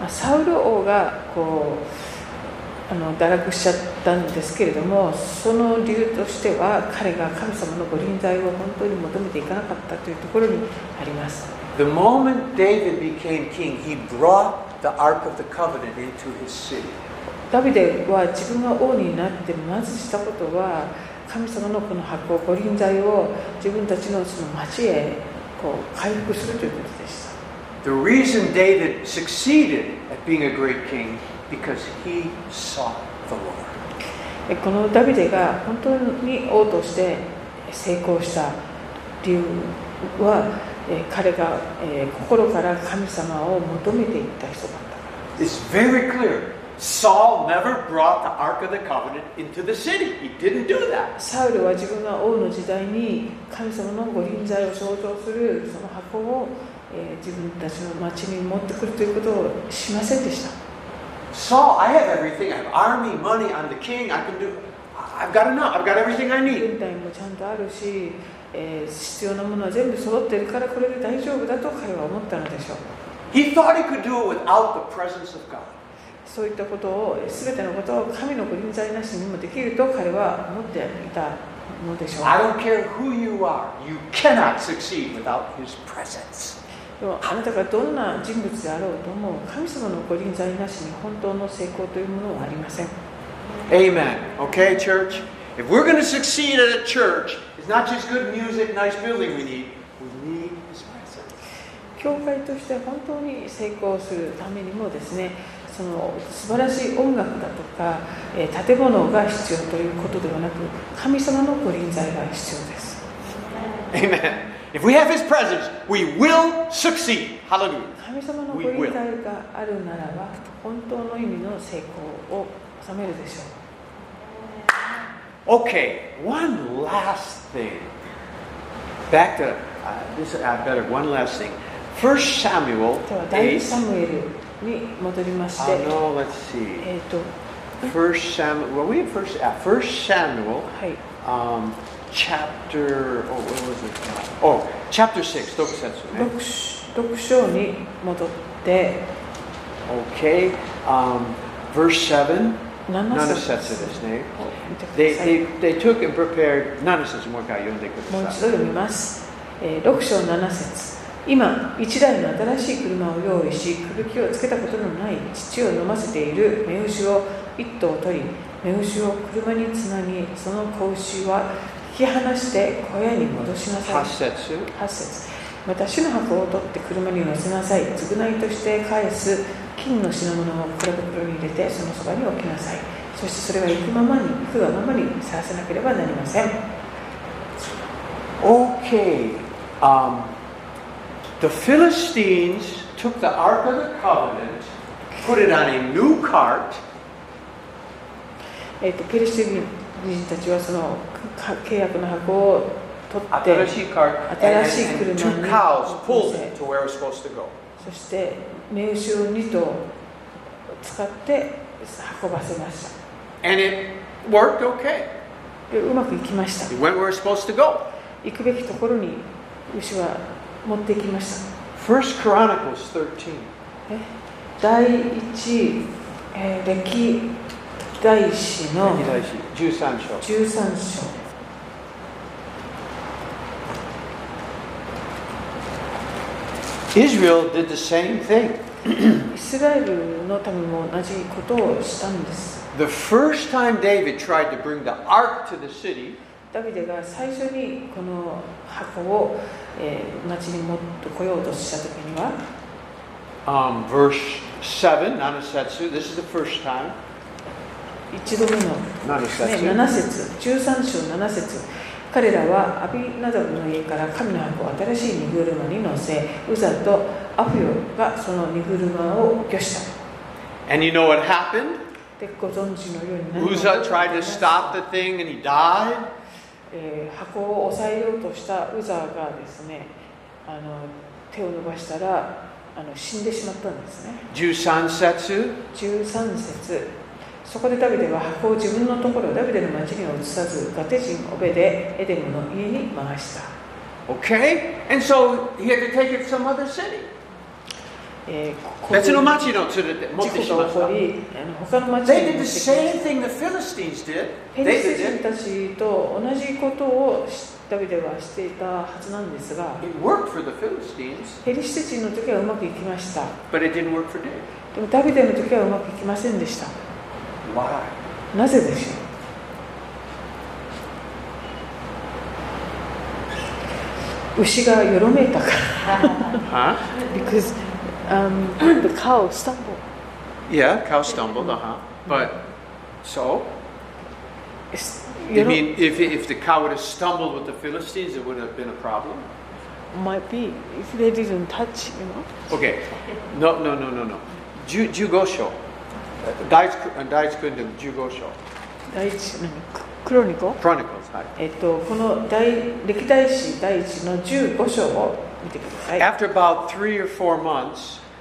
まあサウル王がこうあの堕落しちゃったんですけれどもその理由としては彼が神様のご臨在を本当に求めていかなかったというところにあります The moment David became king, he brought the Ark of the Covenant into his city. ダビデは自分が王になってまずしたことは神様のこの箱ご臨在を自分たちのその町へこう回復するということでした The reason David succeeded at being a great king because he sought the Lord. えこのダビデが本当に王として成功した理由はえ彼がえ心から神様を求めていった人だったから It's very clear. Saul never brought the Ark of the Covenant into the city. He didn't do that. サウルは自分が王の時代に神様のご臨在を象徴するその箱を、えー自分たちの町に持ってくるということをしませんでした Saul, I have everything. I have army, money. I'm the king. I can do. I've got enough. I've got everything I need. 軍隊もちゃんとあるし、えー必要なものは全部揃っているからこれで大丈夫だと彼は思ったのでしょう He thought he could do it without the presence of God. そういったことを、すべてのことを神の臨在なしにもできると彼は思っていたのでしょう。あなたがどんな人物であろうとも、神様のご臨在なしに本当の成功というものはありません。Amen. Okay, church? If we're going to succeed at a church, it's not just good music, nice building we need. 教会として本当に成功するためにもですねその素晴らしい音楽だとか、えー建物が必要ということではなく神様のご臨在が必要です Amen. If we have his presence, we will succeed. Hallelujah. 神様のご臨在があるならば本当の意味の成功を収めるでしょう Okay, one last thing. Back to uh, this. I better one last thing. First Samuel では第.一サムエルに戻りまし Uh, て、no, let's see. えっ、と First Samuel. Well, we have first. Uh, first Samuel, はい um, chapter. Oh, what was it? Uh, oh, chapter six. 読節ね。6, 6章に戻って、Okay. Um, verse seven. 7 7節節ですね。They, they, they took and prepared. 7節もう一回読んでくもうださい。一度読みます。えー6章7節今、一台の新しい車を用意し、くぶきをつけたことのない父を飲ませている目牛を一頭取り、目牛を車につなぎ、その子牛は引き離して小屋に戻しなさい8。節。8節また主の箱を取って車に乗せなさい償いとして返す金の品物を蔵袋に入れてそのそばに置きなさいそしてそれは行くままに行くがままにさらせなければなりません Okay. Um, the Philistines took the Ark of the Covenant, put it on a new cart, えー、とペリシテ人たちはそのか契約の箱を取って新しい cart, and, and, 新しい and 車 two に cows pulled 乗せ it to where it was supposed to go. そして目牛を2頭使って運ばせました And it worked okay. でうまくいきました It went where it's supposed to go. 行くべきところに牛は 持っていきました First Chronicles 13. え第一、えー歴代史の13章。13章 Israel did the same thing. イスラエルの民も同じことをしたんです The first time David tried to bring the ark to the city, ダビデが最初にこの箱を、えー町に持ってこようとした時には um, verse 7, Nanasetsu, this is the first time. 一度目の、ね、Nanasetsu. 7節13章7節彼らはアビナダブの家から神の箱を新しい荷車に乗せウザとアフヨがその荷車を御した And you know what happened? Uzzah tried to stop the thing and he died. えー箱を押さえようとしたウザがですねあの手を伸ばしたらあの死んでしまったんですね Jusansetsu. 13節そこでダビデは箱を自分のところダビデの町には移さずガテ人オベでエデムの家に回した、Okay? And so he had to take it to some other city. え別の町の連れて持っ事てしまった他の町 They に did. ペリシ人.たちと同じことをダビデはしていたはずなんですが It worked for the Philistines, ペリシテ人の時はうまくいきました but it didn't work for David. でもダビデの時はうまくいきませんでした Why? なぜでしょう？牛がよろめいたから because um, the cow stumbled Yeah, cow stumbled, uh huh. But so, It's- you you know, mean if, if the cow would have stumbled with the Philistines, it would have been a problem? might be if they didn't touch, you know. Okay. No, no, no, no, no. Ju- Jugosho. Dice Kundam Jugosho. 第一何ククロニコ Chronicles. hi. えっとこの大歴代史第一の15章を 見てください。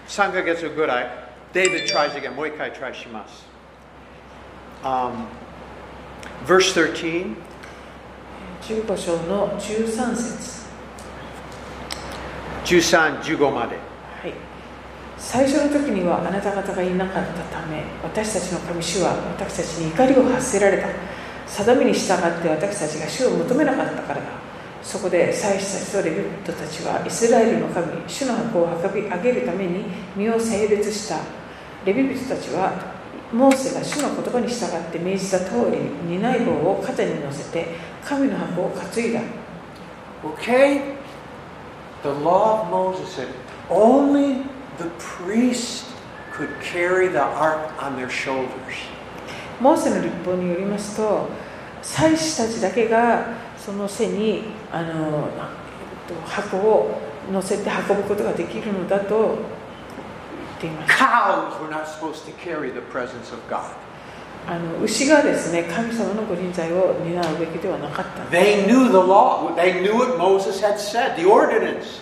三月後ぐらい、David tries もう一回 try します。Um, 十一章の13節。13、十5まで。最初の時にはあなた方がいなかったため私たちの神主は私たちに怒りを発せられた定めに従って私たちが主を求めなかったからだそこで祭司たちとレビ人たちはイスラエルの神主の箱を運び上げるために身を性別したレビ人たちはモーセが主の言葉に従って命じた通り担い棒を肩に乗せて神の箱を担いだ Okay? The law of Moses said only the priest could carry the ark on their shoulders. モーセの立法によりますと祭司たちだけがその背にあのなえっと箱を乗せて運ぶことができるのだと言っています Cows were not supposed to carry the presence of God. あの牛がですね神様のご臨在を担うべきではなかった They knew the law. They knew what Moses had said, the ordinance.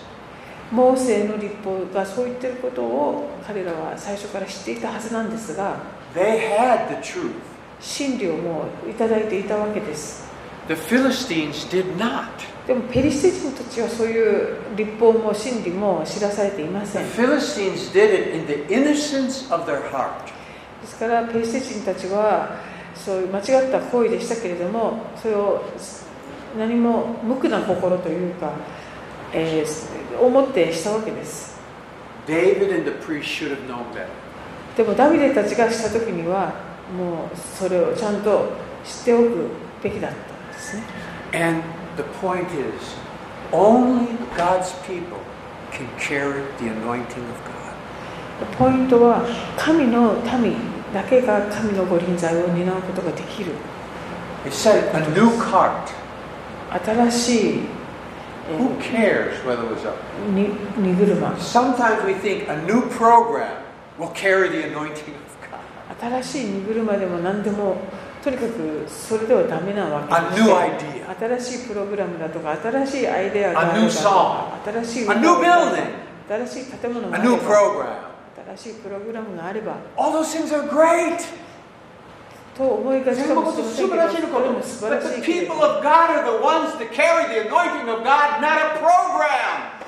モーセの立法がそう言ってることを彼らは最初から知っていたはずなんですが They had the truth. 真理をもういただいていたわけです The Philistines did not. でもペリシテ人たちはそういう立法も真理も知らされていませ The ん Philistines did it in the innocence of their heart. ですからペリシテ人たちはそういう間違った行為でしたけれどもそれを何も無垢な心というか、えー思ってしたわけです David and the priest should have known better. でもダビデたちがした時にはもうそれをちゃんと知っておくべきだった んですね And the point is, only God's people can carry the anointing of God. ポイントは神の民だけが神のご臨在を担うことができる It said a new cart. 新しい、え Who cares whether it was a ーに荷車 Sometimes we think a new program will carry the anointing of God. 新しい荷車でも何でも とにかくそれではダメなわけで idea, 新しいプログラムだとか新しいアイデアがあるだとか新しい a new building, 新しい建物があれば.新しいプログラムがあれば All those things are great. と思いがちかもしれませんけど、全部素晴らしいことこれも素晴 But らしいけれ people ど of God are the ones to carry the anointing of God, not a program.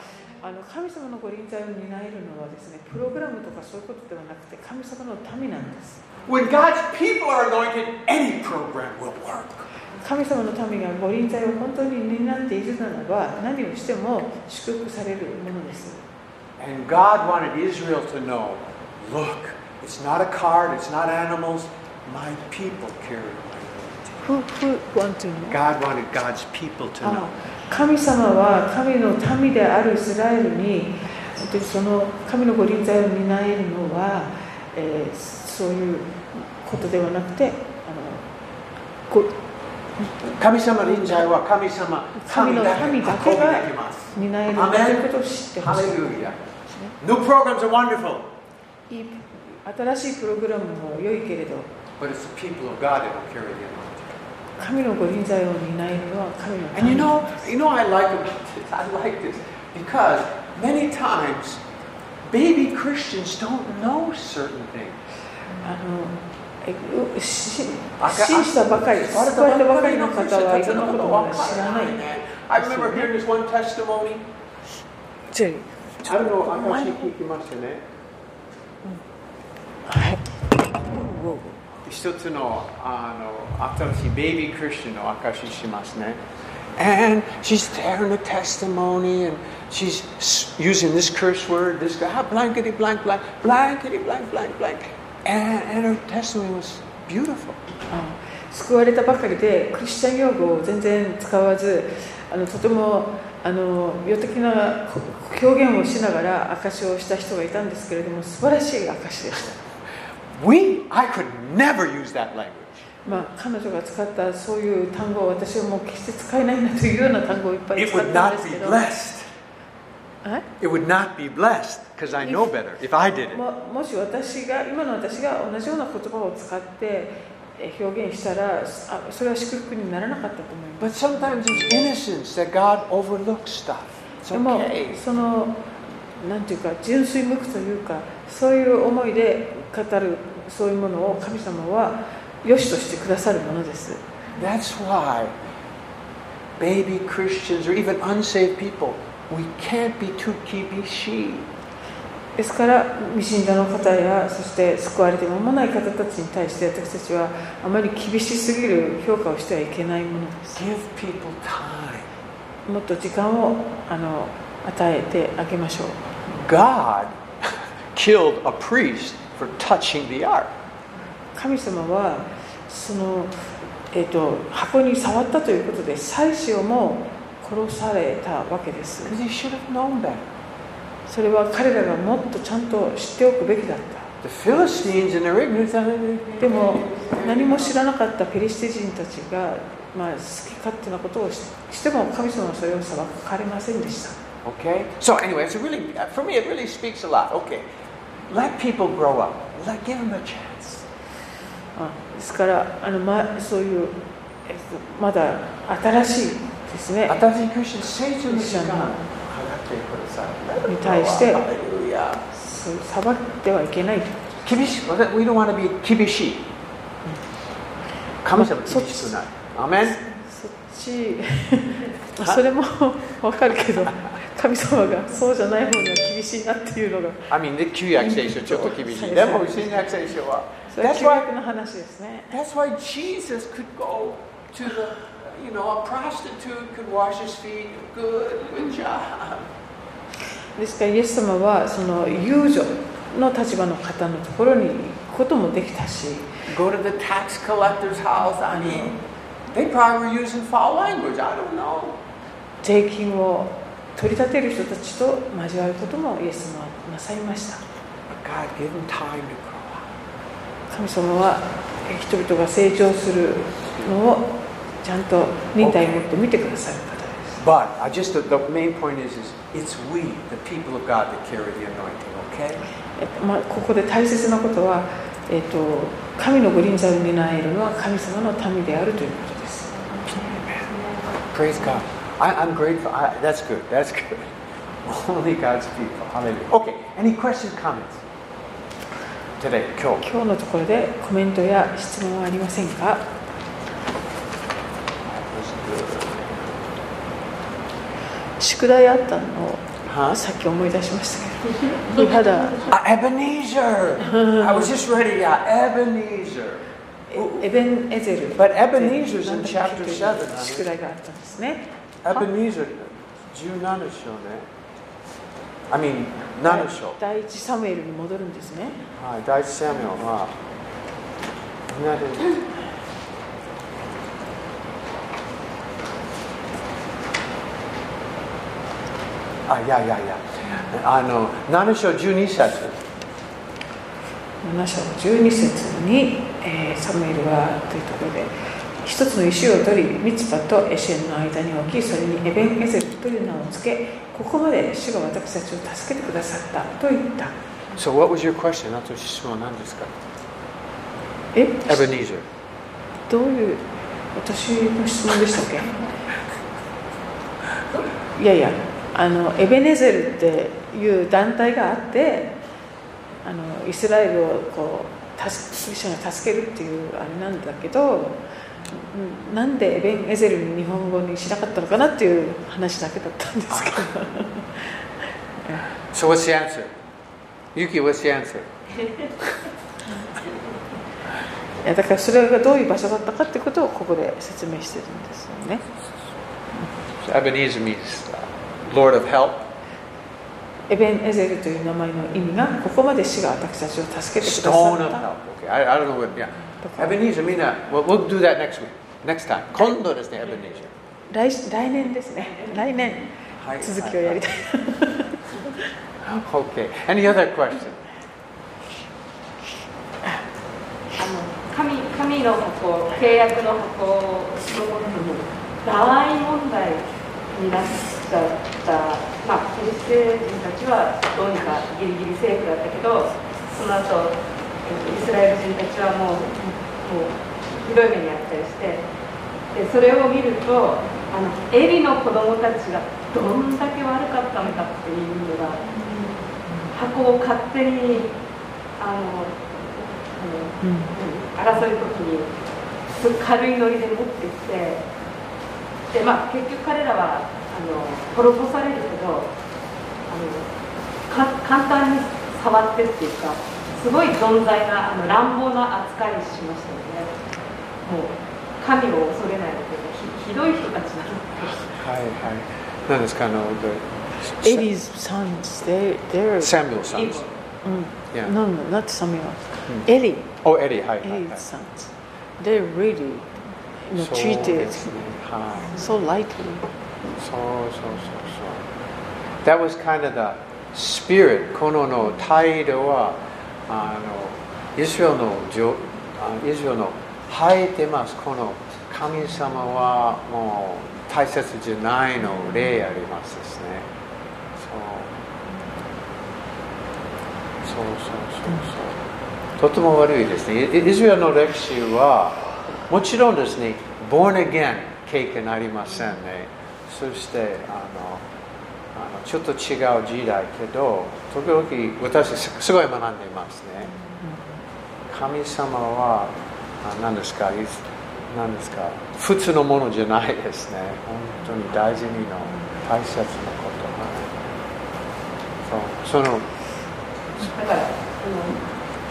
あの神様のご臨在を担えるのはですね、プログラムとかそういうことではなくて、神様の民なんです。When God's people are anointed, any program will work. 神様の民がご臨在を本当に担っているならば、何をしても祝福されるものです。 And God wanted Israel to know look, it's not a card, it's not animals. My people carry my anointing. Who, who want to know? God wanted God's people to あ know. 神様は神の民であるイスラエルに本当にその神のご臨在を担えるのは、えー そういうことではなくてあのこ神様臨在は神様神の民だけが。担えるということを知ってほしい. New programs are wonderful, 新しいプログラムも良いけれど but it's the people of God that will carry the anointing. 神のご臨在を担えるのは神の And you 民 know, you know, I like about this. I like this because many times baby Christians don't know certain things. あのえうしあ信じたばかり救われたばかりの方はいろんなことをまだ知らない I remember hearing this one testimony. ジェリー I don't know, 私聞きましたね。はい一つのあの新しいベイビークリスチャンの証ししますね。And she's telling the testimony and she's s- using this curse word, this guy, blankety blank blank, blankety blank blank blank. And, and her testimony was beautiful. あの救われたばかりでクリスチャン用語を全然使わずあのとてもあの病的な表現をしながら証しをした人がいたんですけれども素晴らしい証しでした、We, I could never use that language. まあ、彼女が使ったそういう単語を私はもう決して使えないなというような単語をいっぱい It 使っ would たん not です be けど blessed. はい It would not be blessed because I know better if I did it. ももし私が今の私が同じような言葉を使ってえ表現したらあそれは祝福にならなかったと思います But sometimes it's innocence that God overlooks stuff. It's でも okay. そのなんていうか純粋無垢というかそういう思いで語るそういうものを神様は良しとしてくださるものです That's why baby Christians or even unsaved people, we can't be too kibishi. ですから未信者の方やそして救われて間もない方たちに対して私たちはあまり厳しすぎる評価をしてはいけないものです Give people time. もっと時間をあの与えてあげましょう God killed a priest for touching the ark. 神様はその、えー、と箱に触ったということで妻子をも殺されたわけです。それは彼らがもっとちゃんと知っておくべきだった。でも何も知らなかったペリシテ人たちが、まあ、好き勝手なことをし,ても神様のそれは裁かりませんでした。ですから、あのま、そういう、えっと、まだ新しい。ですね。新しいクリスチャン、に対して裁ってはいけないと。厳しい We don't want to be 厳しい。神様厳しくない。アメン。そっち。ま あそれもわかるけど神様がそうじゃない方には厳しいなっていうのが。I mean, で旧約聖書ちょっと厳しい。でも新約聖書は。それは That's 旧 why, 約の話ですね。that's why Jesus could go to the, ですからイエス様はその遊女の立場の方のところに行くこともできたし、税金を取り立てる人たちと交わることもイエス様はなさいました。神様は人々が成長するのをちゃんと忍耐を持って見てくださる方です But I just the, the main point is, is it's we, the people of God, that carry the anointing. Okay? えっとまあ、ここで大切なことは、えっと、神のご臨在を担えるのは神様の民であるということです。Praise God. I, I'm grateful. I, that's good. That's good. Only God's people. Hallelujah. Okay. Any questions, comments? today, 今日。今日のところでコメントや質問はありませんか題あったのさっき思い出しましたけど。肌あエベネーゼル I was just ready yeah. エベネーゼルエベンエゼルエベネーゼル is 宿題があったんですね。エベネーゼル17章ね I mean 7章第一サムエルに戻るんですね。はい第一サムエルはあ、いやいやいや、あの、7章12節。7章12節に、えーサムエルはというところで一つの石を取りミツパとエシェンの間に置きそれにエベンエゼルという名を付けここまで主が私たちを助けてくださったと言った So what was your question? あと質問は何ですか？え？Ebenezer。どういう私の質問でしたっけ？いやいやあのエベネゼルっていう団体があってあのイスラエルをこう助主が助けるっていうあれなんだけどうんなんでエベンエゼルに日本語にしなかったのかなっていう話だけだったんですけど So what's the answer? Yuki, what's the answer? いやだからそれがどういう場所だったかってことをここで説明してるんですよね So Ebenezer means uh, Lord of Help. エベンエゼルという名前の意味がここまで主が私たちを助けて。ストーンの名前。エベネーゼル、みんな、we'll, we'll do that next week. Next time. 今度ですね、エベネーゼル。来年ですね。来年、はい、続きをやりたい。OK。Any other question? 神,神の箱、契約の箱を、その場合問題になった。まあ、キリスト人たちはどうにかギリギリセーフだったけどその後イスラエル人たちはもうもうひどい目にあったりしてでそれを見るとあのエリの子供たちがどんだけ悪かったのかっていうのが箱を勝手にあのうん。争い時に軽いノリで持ってきてで、まあ、結局彼らはあの滅ぼされるけどあのか簡単に触ってっていうかすごい存在なあの乱暴な扱いしましたよね。もう神を恐れないというかひひどい人たちだなってはいはい。何ですかあの、エリーズ sons they they're Samuel sons. うん。Yeah. no no not Samuel うんエリー。Oh, Eddie. はいはいエリーはいズ sons they really you know, そう treated so lightly そうそうそうそう。That was kind of the spirit. このの態度は、あの、イスラエルの、イスラエルの生えてます。この神様はもう大切じゃないの例ありますですね。そう。そうそうそうそう。とても悪いですね。イイスラエルの歴史は、もちろんですね、born again 経験ありませんね。そしてあのあのちょっと違う時代けど、時々私すごい学んでいますね。神様は何ですか？何ですか？普通のものじゃないですね。本当に大事にの大切なこと。はいそうそのだからあの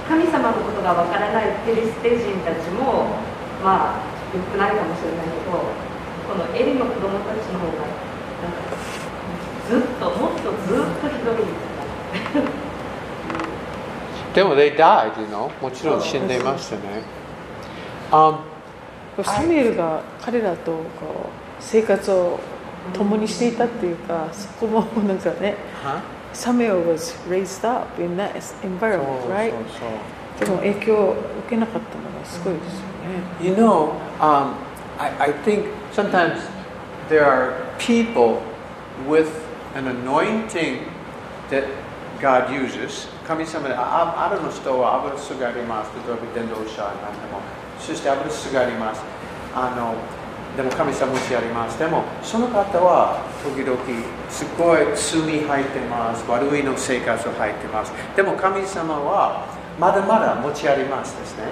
神様のことがわからないペリステ人たちもまあ良くないかもしれないけどこのエリの子供たちの方がなんかずっともっとずっとひどいみたいな。でも they died, you know? もちろん死んでいましたね。Um, サミュエルが彼らとこう生活を共にしていたっていうかそこもなんかね?サミュエル was raised up in that environment right? でも影響を受けなかったのがすごいですよね You know, um, I, I think sometimes there are people with an anointing that God uses. 神様でああるの人は油すがります。例えば伝道者なんでも。そして油すがります。あのでも神様もしやります。でもその方は時々すごい罪入ってます。悪いの生活を入ってます。でも神様はまだまだ持ちありますですね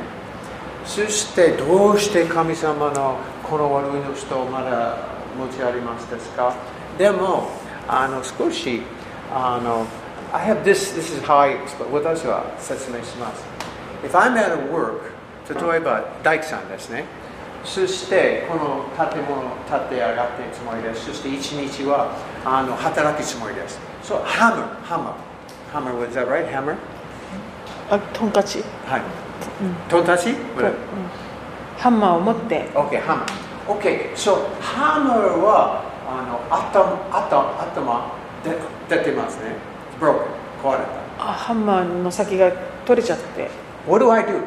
そしてどうして神様のこの悪いの人をまだ持ちありますですか？でもあの少しあの I have this, this is how I explain 私は説明します。If I'm at a work 例えば大工さんですね。そしてこの建物建て上がっているつもりです。そして一日はあの働くつもりです。So hammer, hammer. Hammer, was that right? hammer? あトンカチ、はい。トンタチ？うんハンマーを持って ?OK, hammer. OK, so hammer はあの頭頭頭で出てますね。broken, 壊れた。あハンマーの先が取れちゃって What do I do?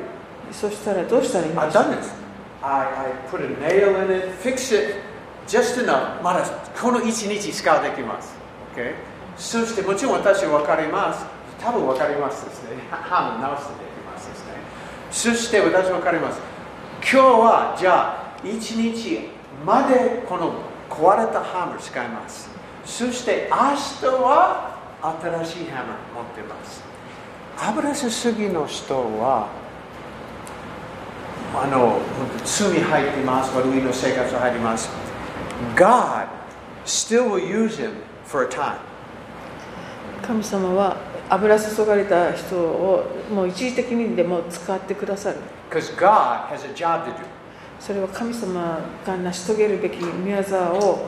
そしたらどうしたらいいんで I've しょう done this. I, I put a nail in it, fix it, just enough. まだこの一日使うできます。OK? そしてもちろん私は分かります。多分分かりますですね。ハム直してできますですね。そして私分かります。今日はじゃあ一日までこの壊れたハム使います。そして明日は新しいハム持ってます。油すすぎの人はあの罪入ってます、悪いの生活入ります。God still will use him for a time. 神様は油注がれた人をもう一時的にでも使ってくださる.それは神様が成し遂げるべき宮沢を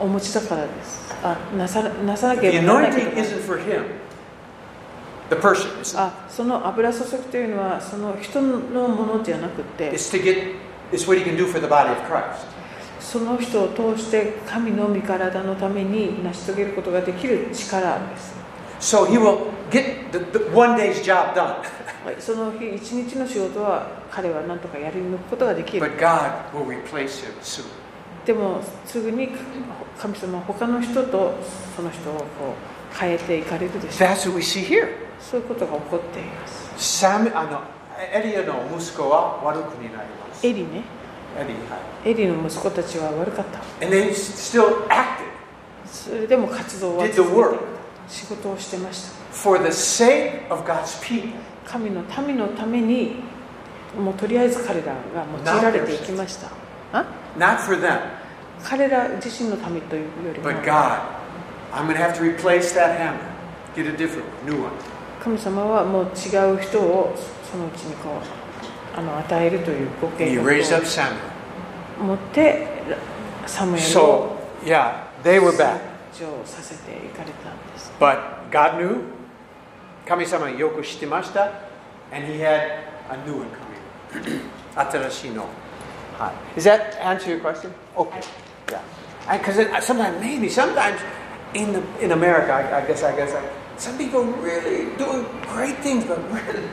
お持ちだからですあなさなさなければならないこ anointing とが isn't for him, the person. It's, あその油注ぎというのはその人のものじゃなくて it's to get, it's what he can do for the body of Christ. その人を通して神の御体のために成し遂げることができる力です So he will get the, the one day's job done. はいその日一日の仕事は彼は何とかやり抜くことができる But God will replace him soon. でもすぐに神様は他の人とその人をこう変えていかれるでしょう That's what we see here. そういうことが起こっていますサムあのエリアの息子は悪くになります。エリねエリはいエリの息子たちは悪かった And they still acted それでも活動は続けてい.た仕事をしてました for the sake of God's people. 神の民のためにもうとりあえず彼らが用いられていきましたあ Not for them, 彼ら自身のためというよりも but God. I'm going to have to replace that hammer. Get a different one, new one. 神様はもう違う人をそのうちにこうあの与えるというご計 he 画 raised を up Samuel. 持ってサムエルを So, yeah, they were back. 成長させていかれた But God knew. Kami-sama yoku shitemashita. And he had a new one coming. Atarashino. Does that answer your question? Okay. Yeah. Because sometimes, maybe, sometimes in, the, in America, I, I guess, I guess, I, some people really doing great things, but really,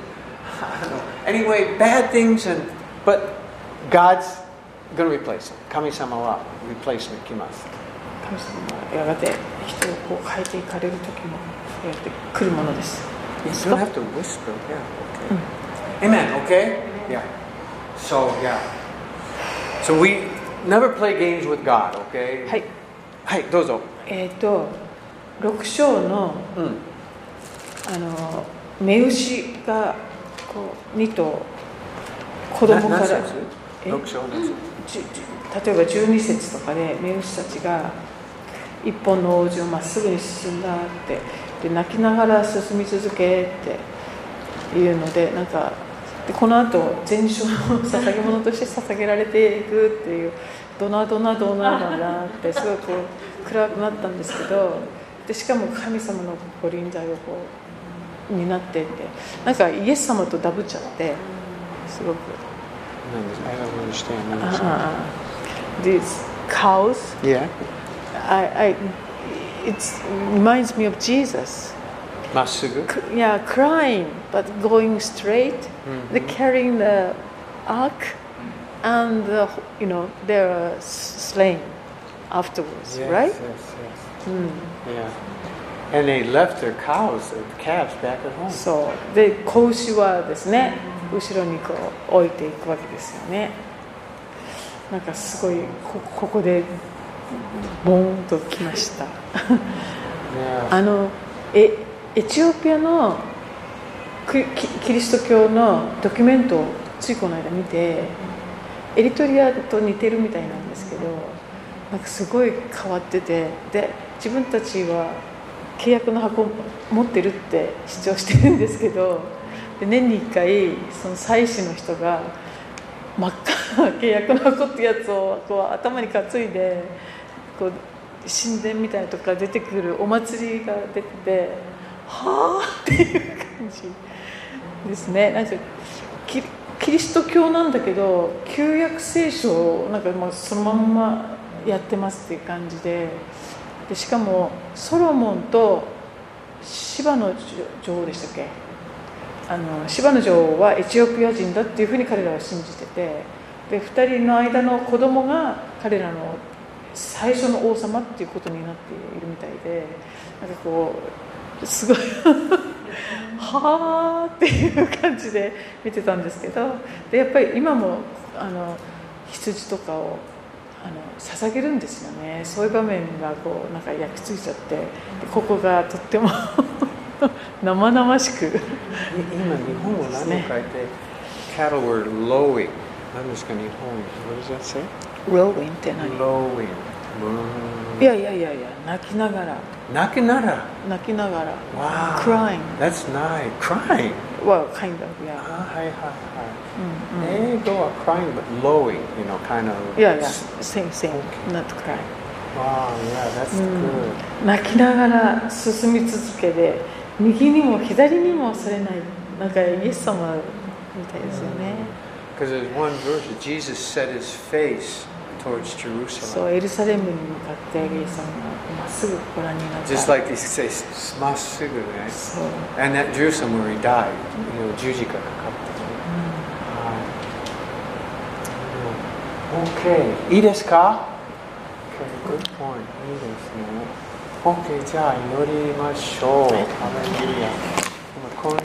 I don't know. Anyway, bad things, and but God's going to replace them. Kami-sama wa replacement kimasu. 神様はやがて人をこう変えていかれる時もやって来るものです You don't have to whisper. Yeah. Okay. Amen. Okay? Yeah. So yeah. So we never play games with God. Okay? はいはい。どうぞ。えっ、と6章のうん。あの目牛がこう2頭子供から例えば12節とかで目牛たちが一本の王子をまっすぐに進んだってで泣きながら進み続けっていうのでなんかでこの後全焼の捧げ物として捧げられていくっていうドナドナドナだなってすごくこう暗くなったんですけどでしかも神様のご臨在をこう担ってってなんかイエス様とダブっちゃってすごく。I don't understand. Uh, these cows, Yeah. I, I, it reminds me of Jesus. まっすぐ。 C- yeah, crying but going straight. Mm-hmm. They're carrying the ark, and the, you know they're s- slain afterwards, Yes, right? Yes. Yes. Mm. Yeah. And they left their cows, their calves back at home. そうで子牛はですね後ろにこう置いていくわけですよねなんかすごいこここで ボーンときました.あのえエチオピアのくキキリスト教のドキュメントをついこの間見てエリトリアと似てるみたいなんですけどなんかすごい変わっててで自分たちは契約の箱を持ってるって主張してるんですけどで年に1回その祭司の人が真っ赤な 契約の箱ってやつをこう頭に担いでこう神殿みたいなとこから出てくるお祭りが出ててはあっていう感じですね。なんかキキリスト教なんだけど旧約聖書をなんかまあそのまんまやってますっていう感じででしかもソロモンと芝の女王でしたっけ？あの芝の女王はエチオピア人だっていうふうに彼らは信じててで2人の間の子供が彼らの最初の王様っていうことになっているみたいでなんかこうすごい はあっていう感じで見てたんですけどでやっぱり今もあの羊とかをあの捧げるんですよね。そういう場面がこうなんか焼き付いちゃってでここがとっても 生々しく。今日本語何を書いて cattle were lowing 何ですか日本 What does that say? ローウィンって何 lowing いやいやいやいや泣きながら泣きなら泣きながら Wow crying That's nice Crying well kind of yeah あはいはいうんうんはい英語は crying but lowing You know kind of いやいや same same not crying Wow yeah that's うん good 泣きながら進み続けて右にも左にもそれないなんかイエス様みたいですよね Because there's one verse that Jesus set his face towards そう Jerusalem エルサレムに向かってイエス様がまっすぐご覧になった Just like he says まっすぐねそう、 And that Jerusalem where he died, you know, 十字架かかったね。はい。OK。いいですか ?OK, good point. いいですね。OK、じゃあ祈りましょう。ハレルヤ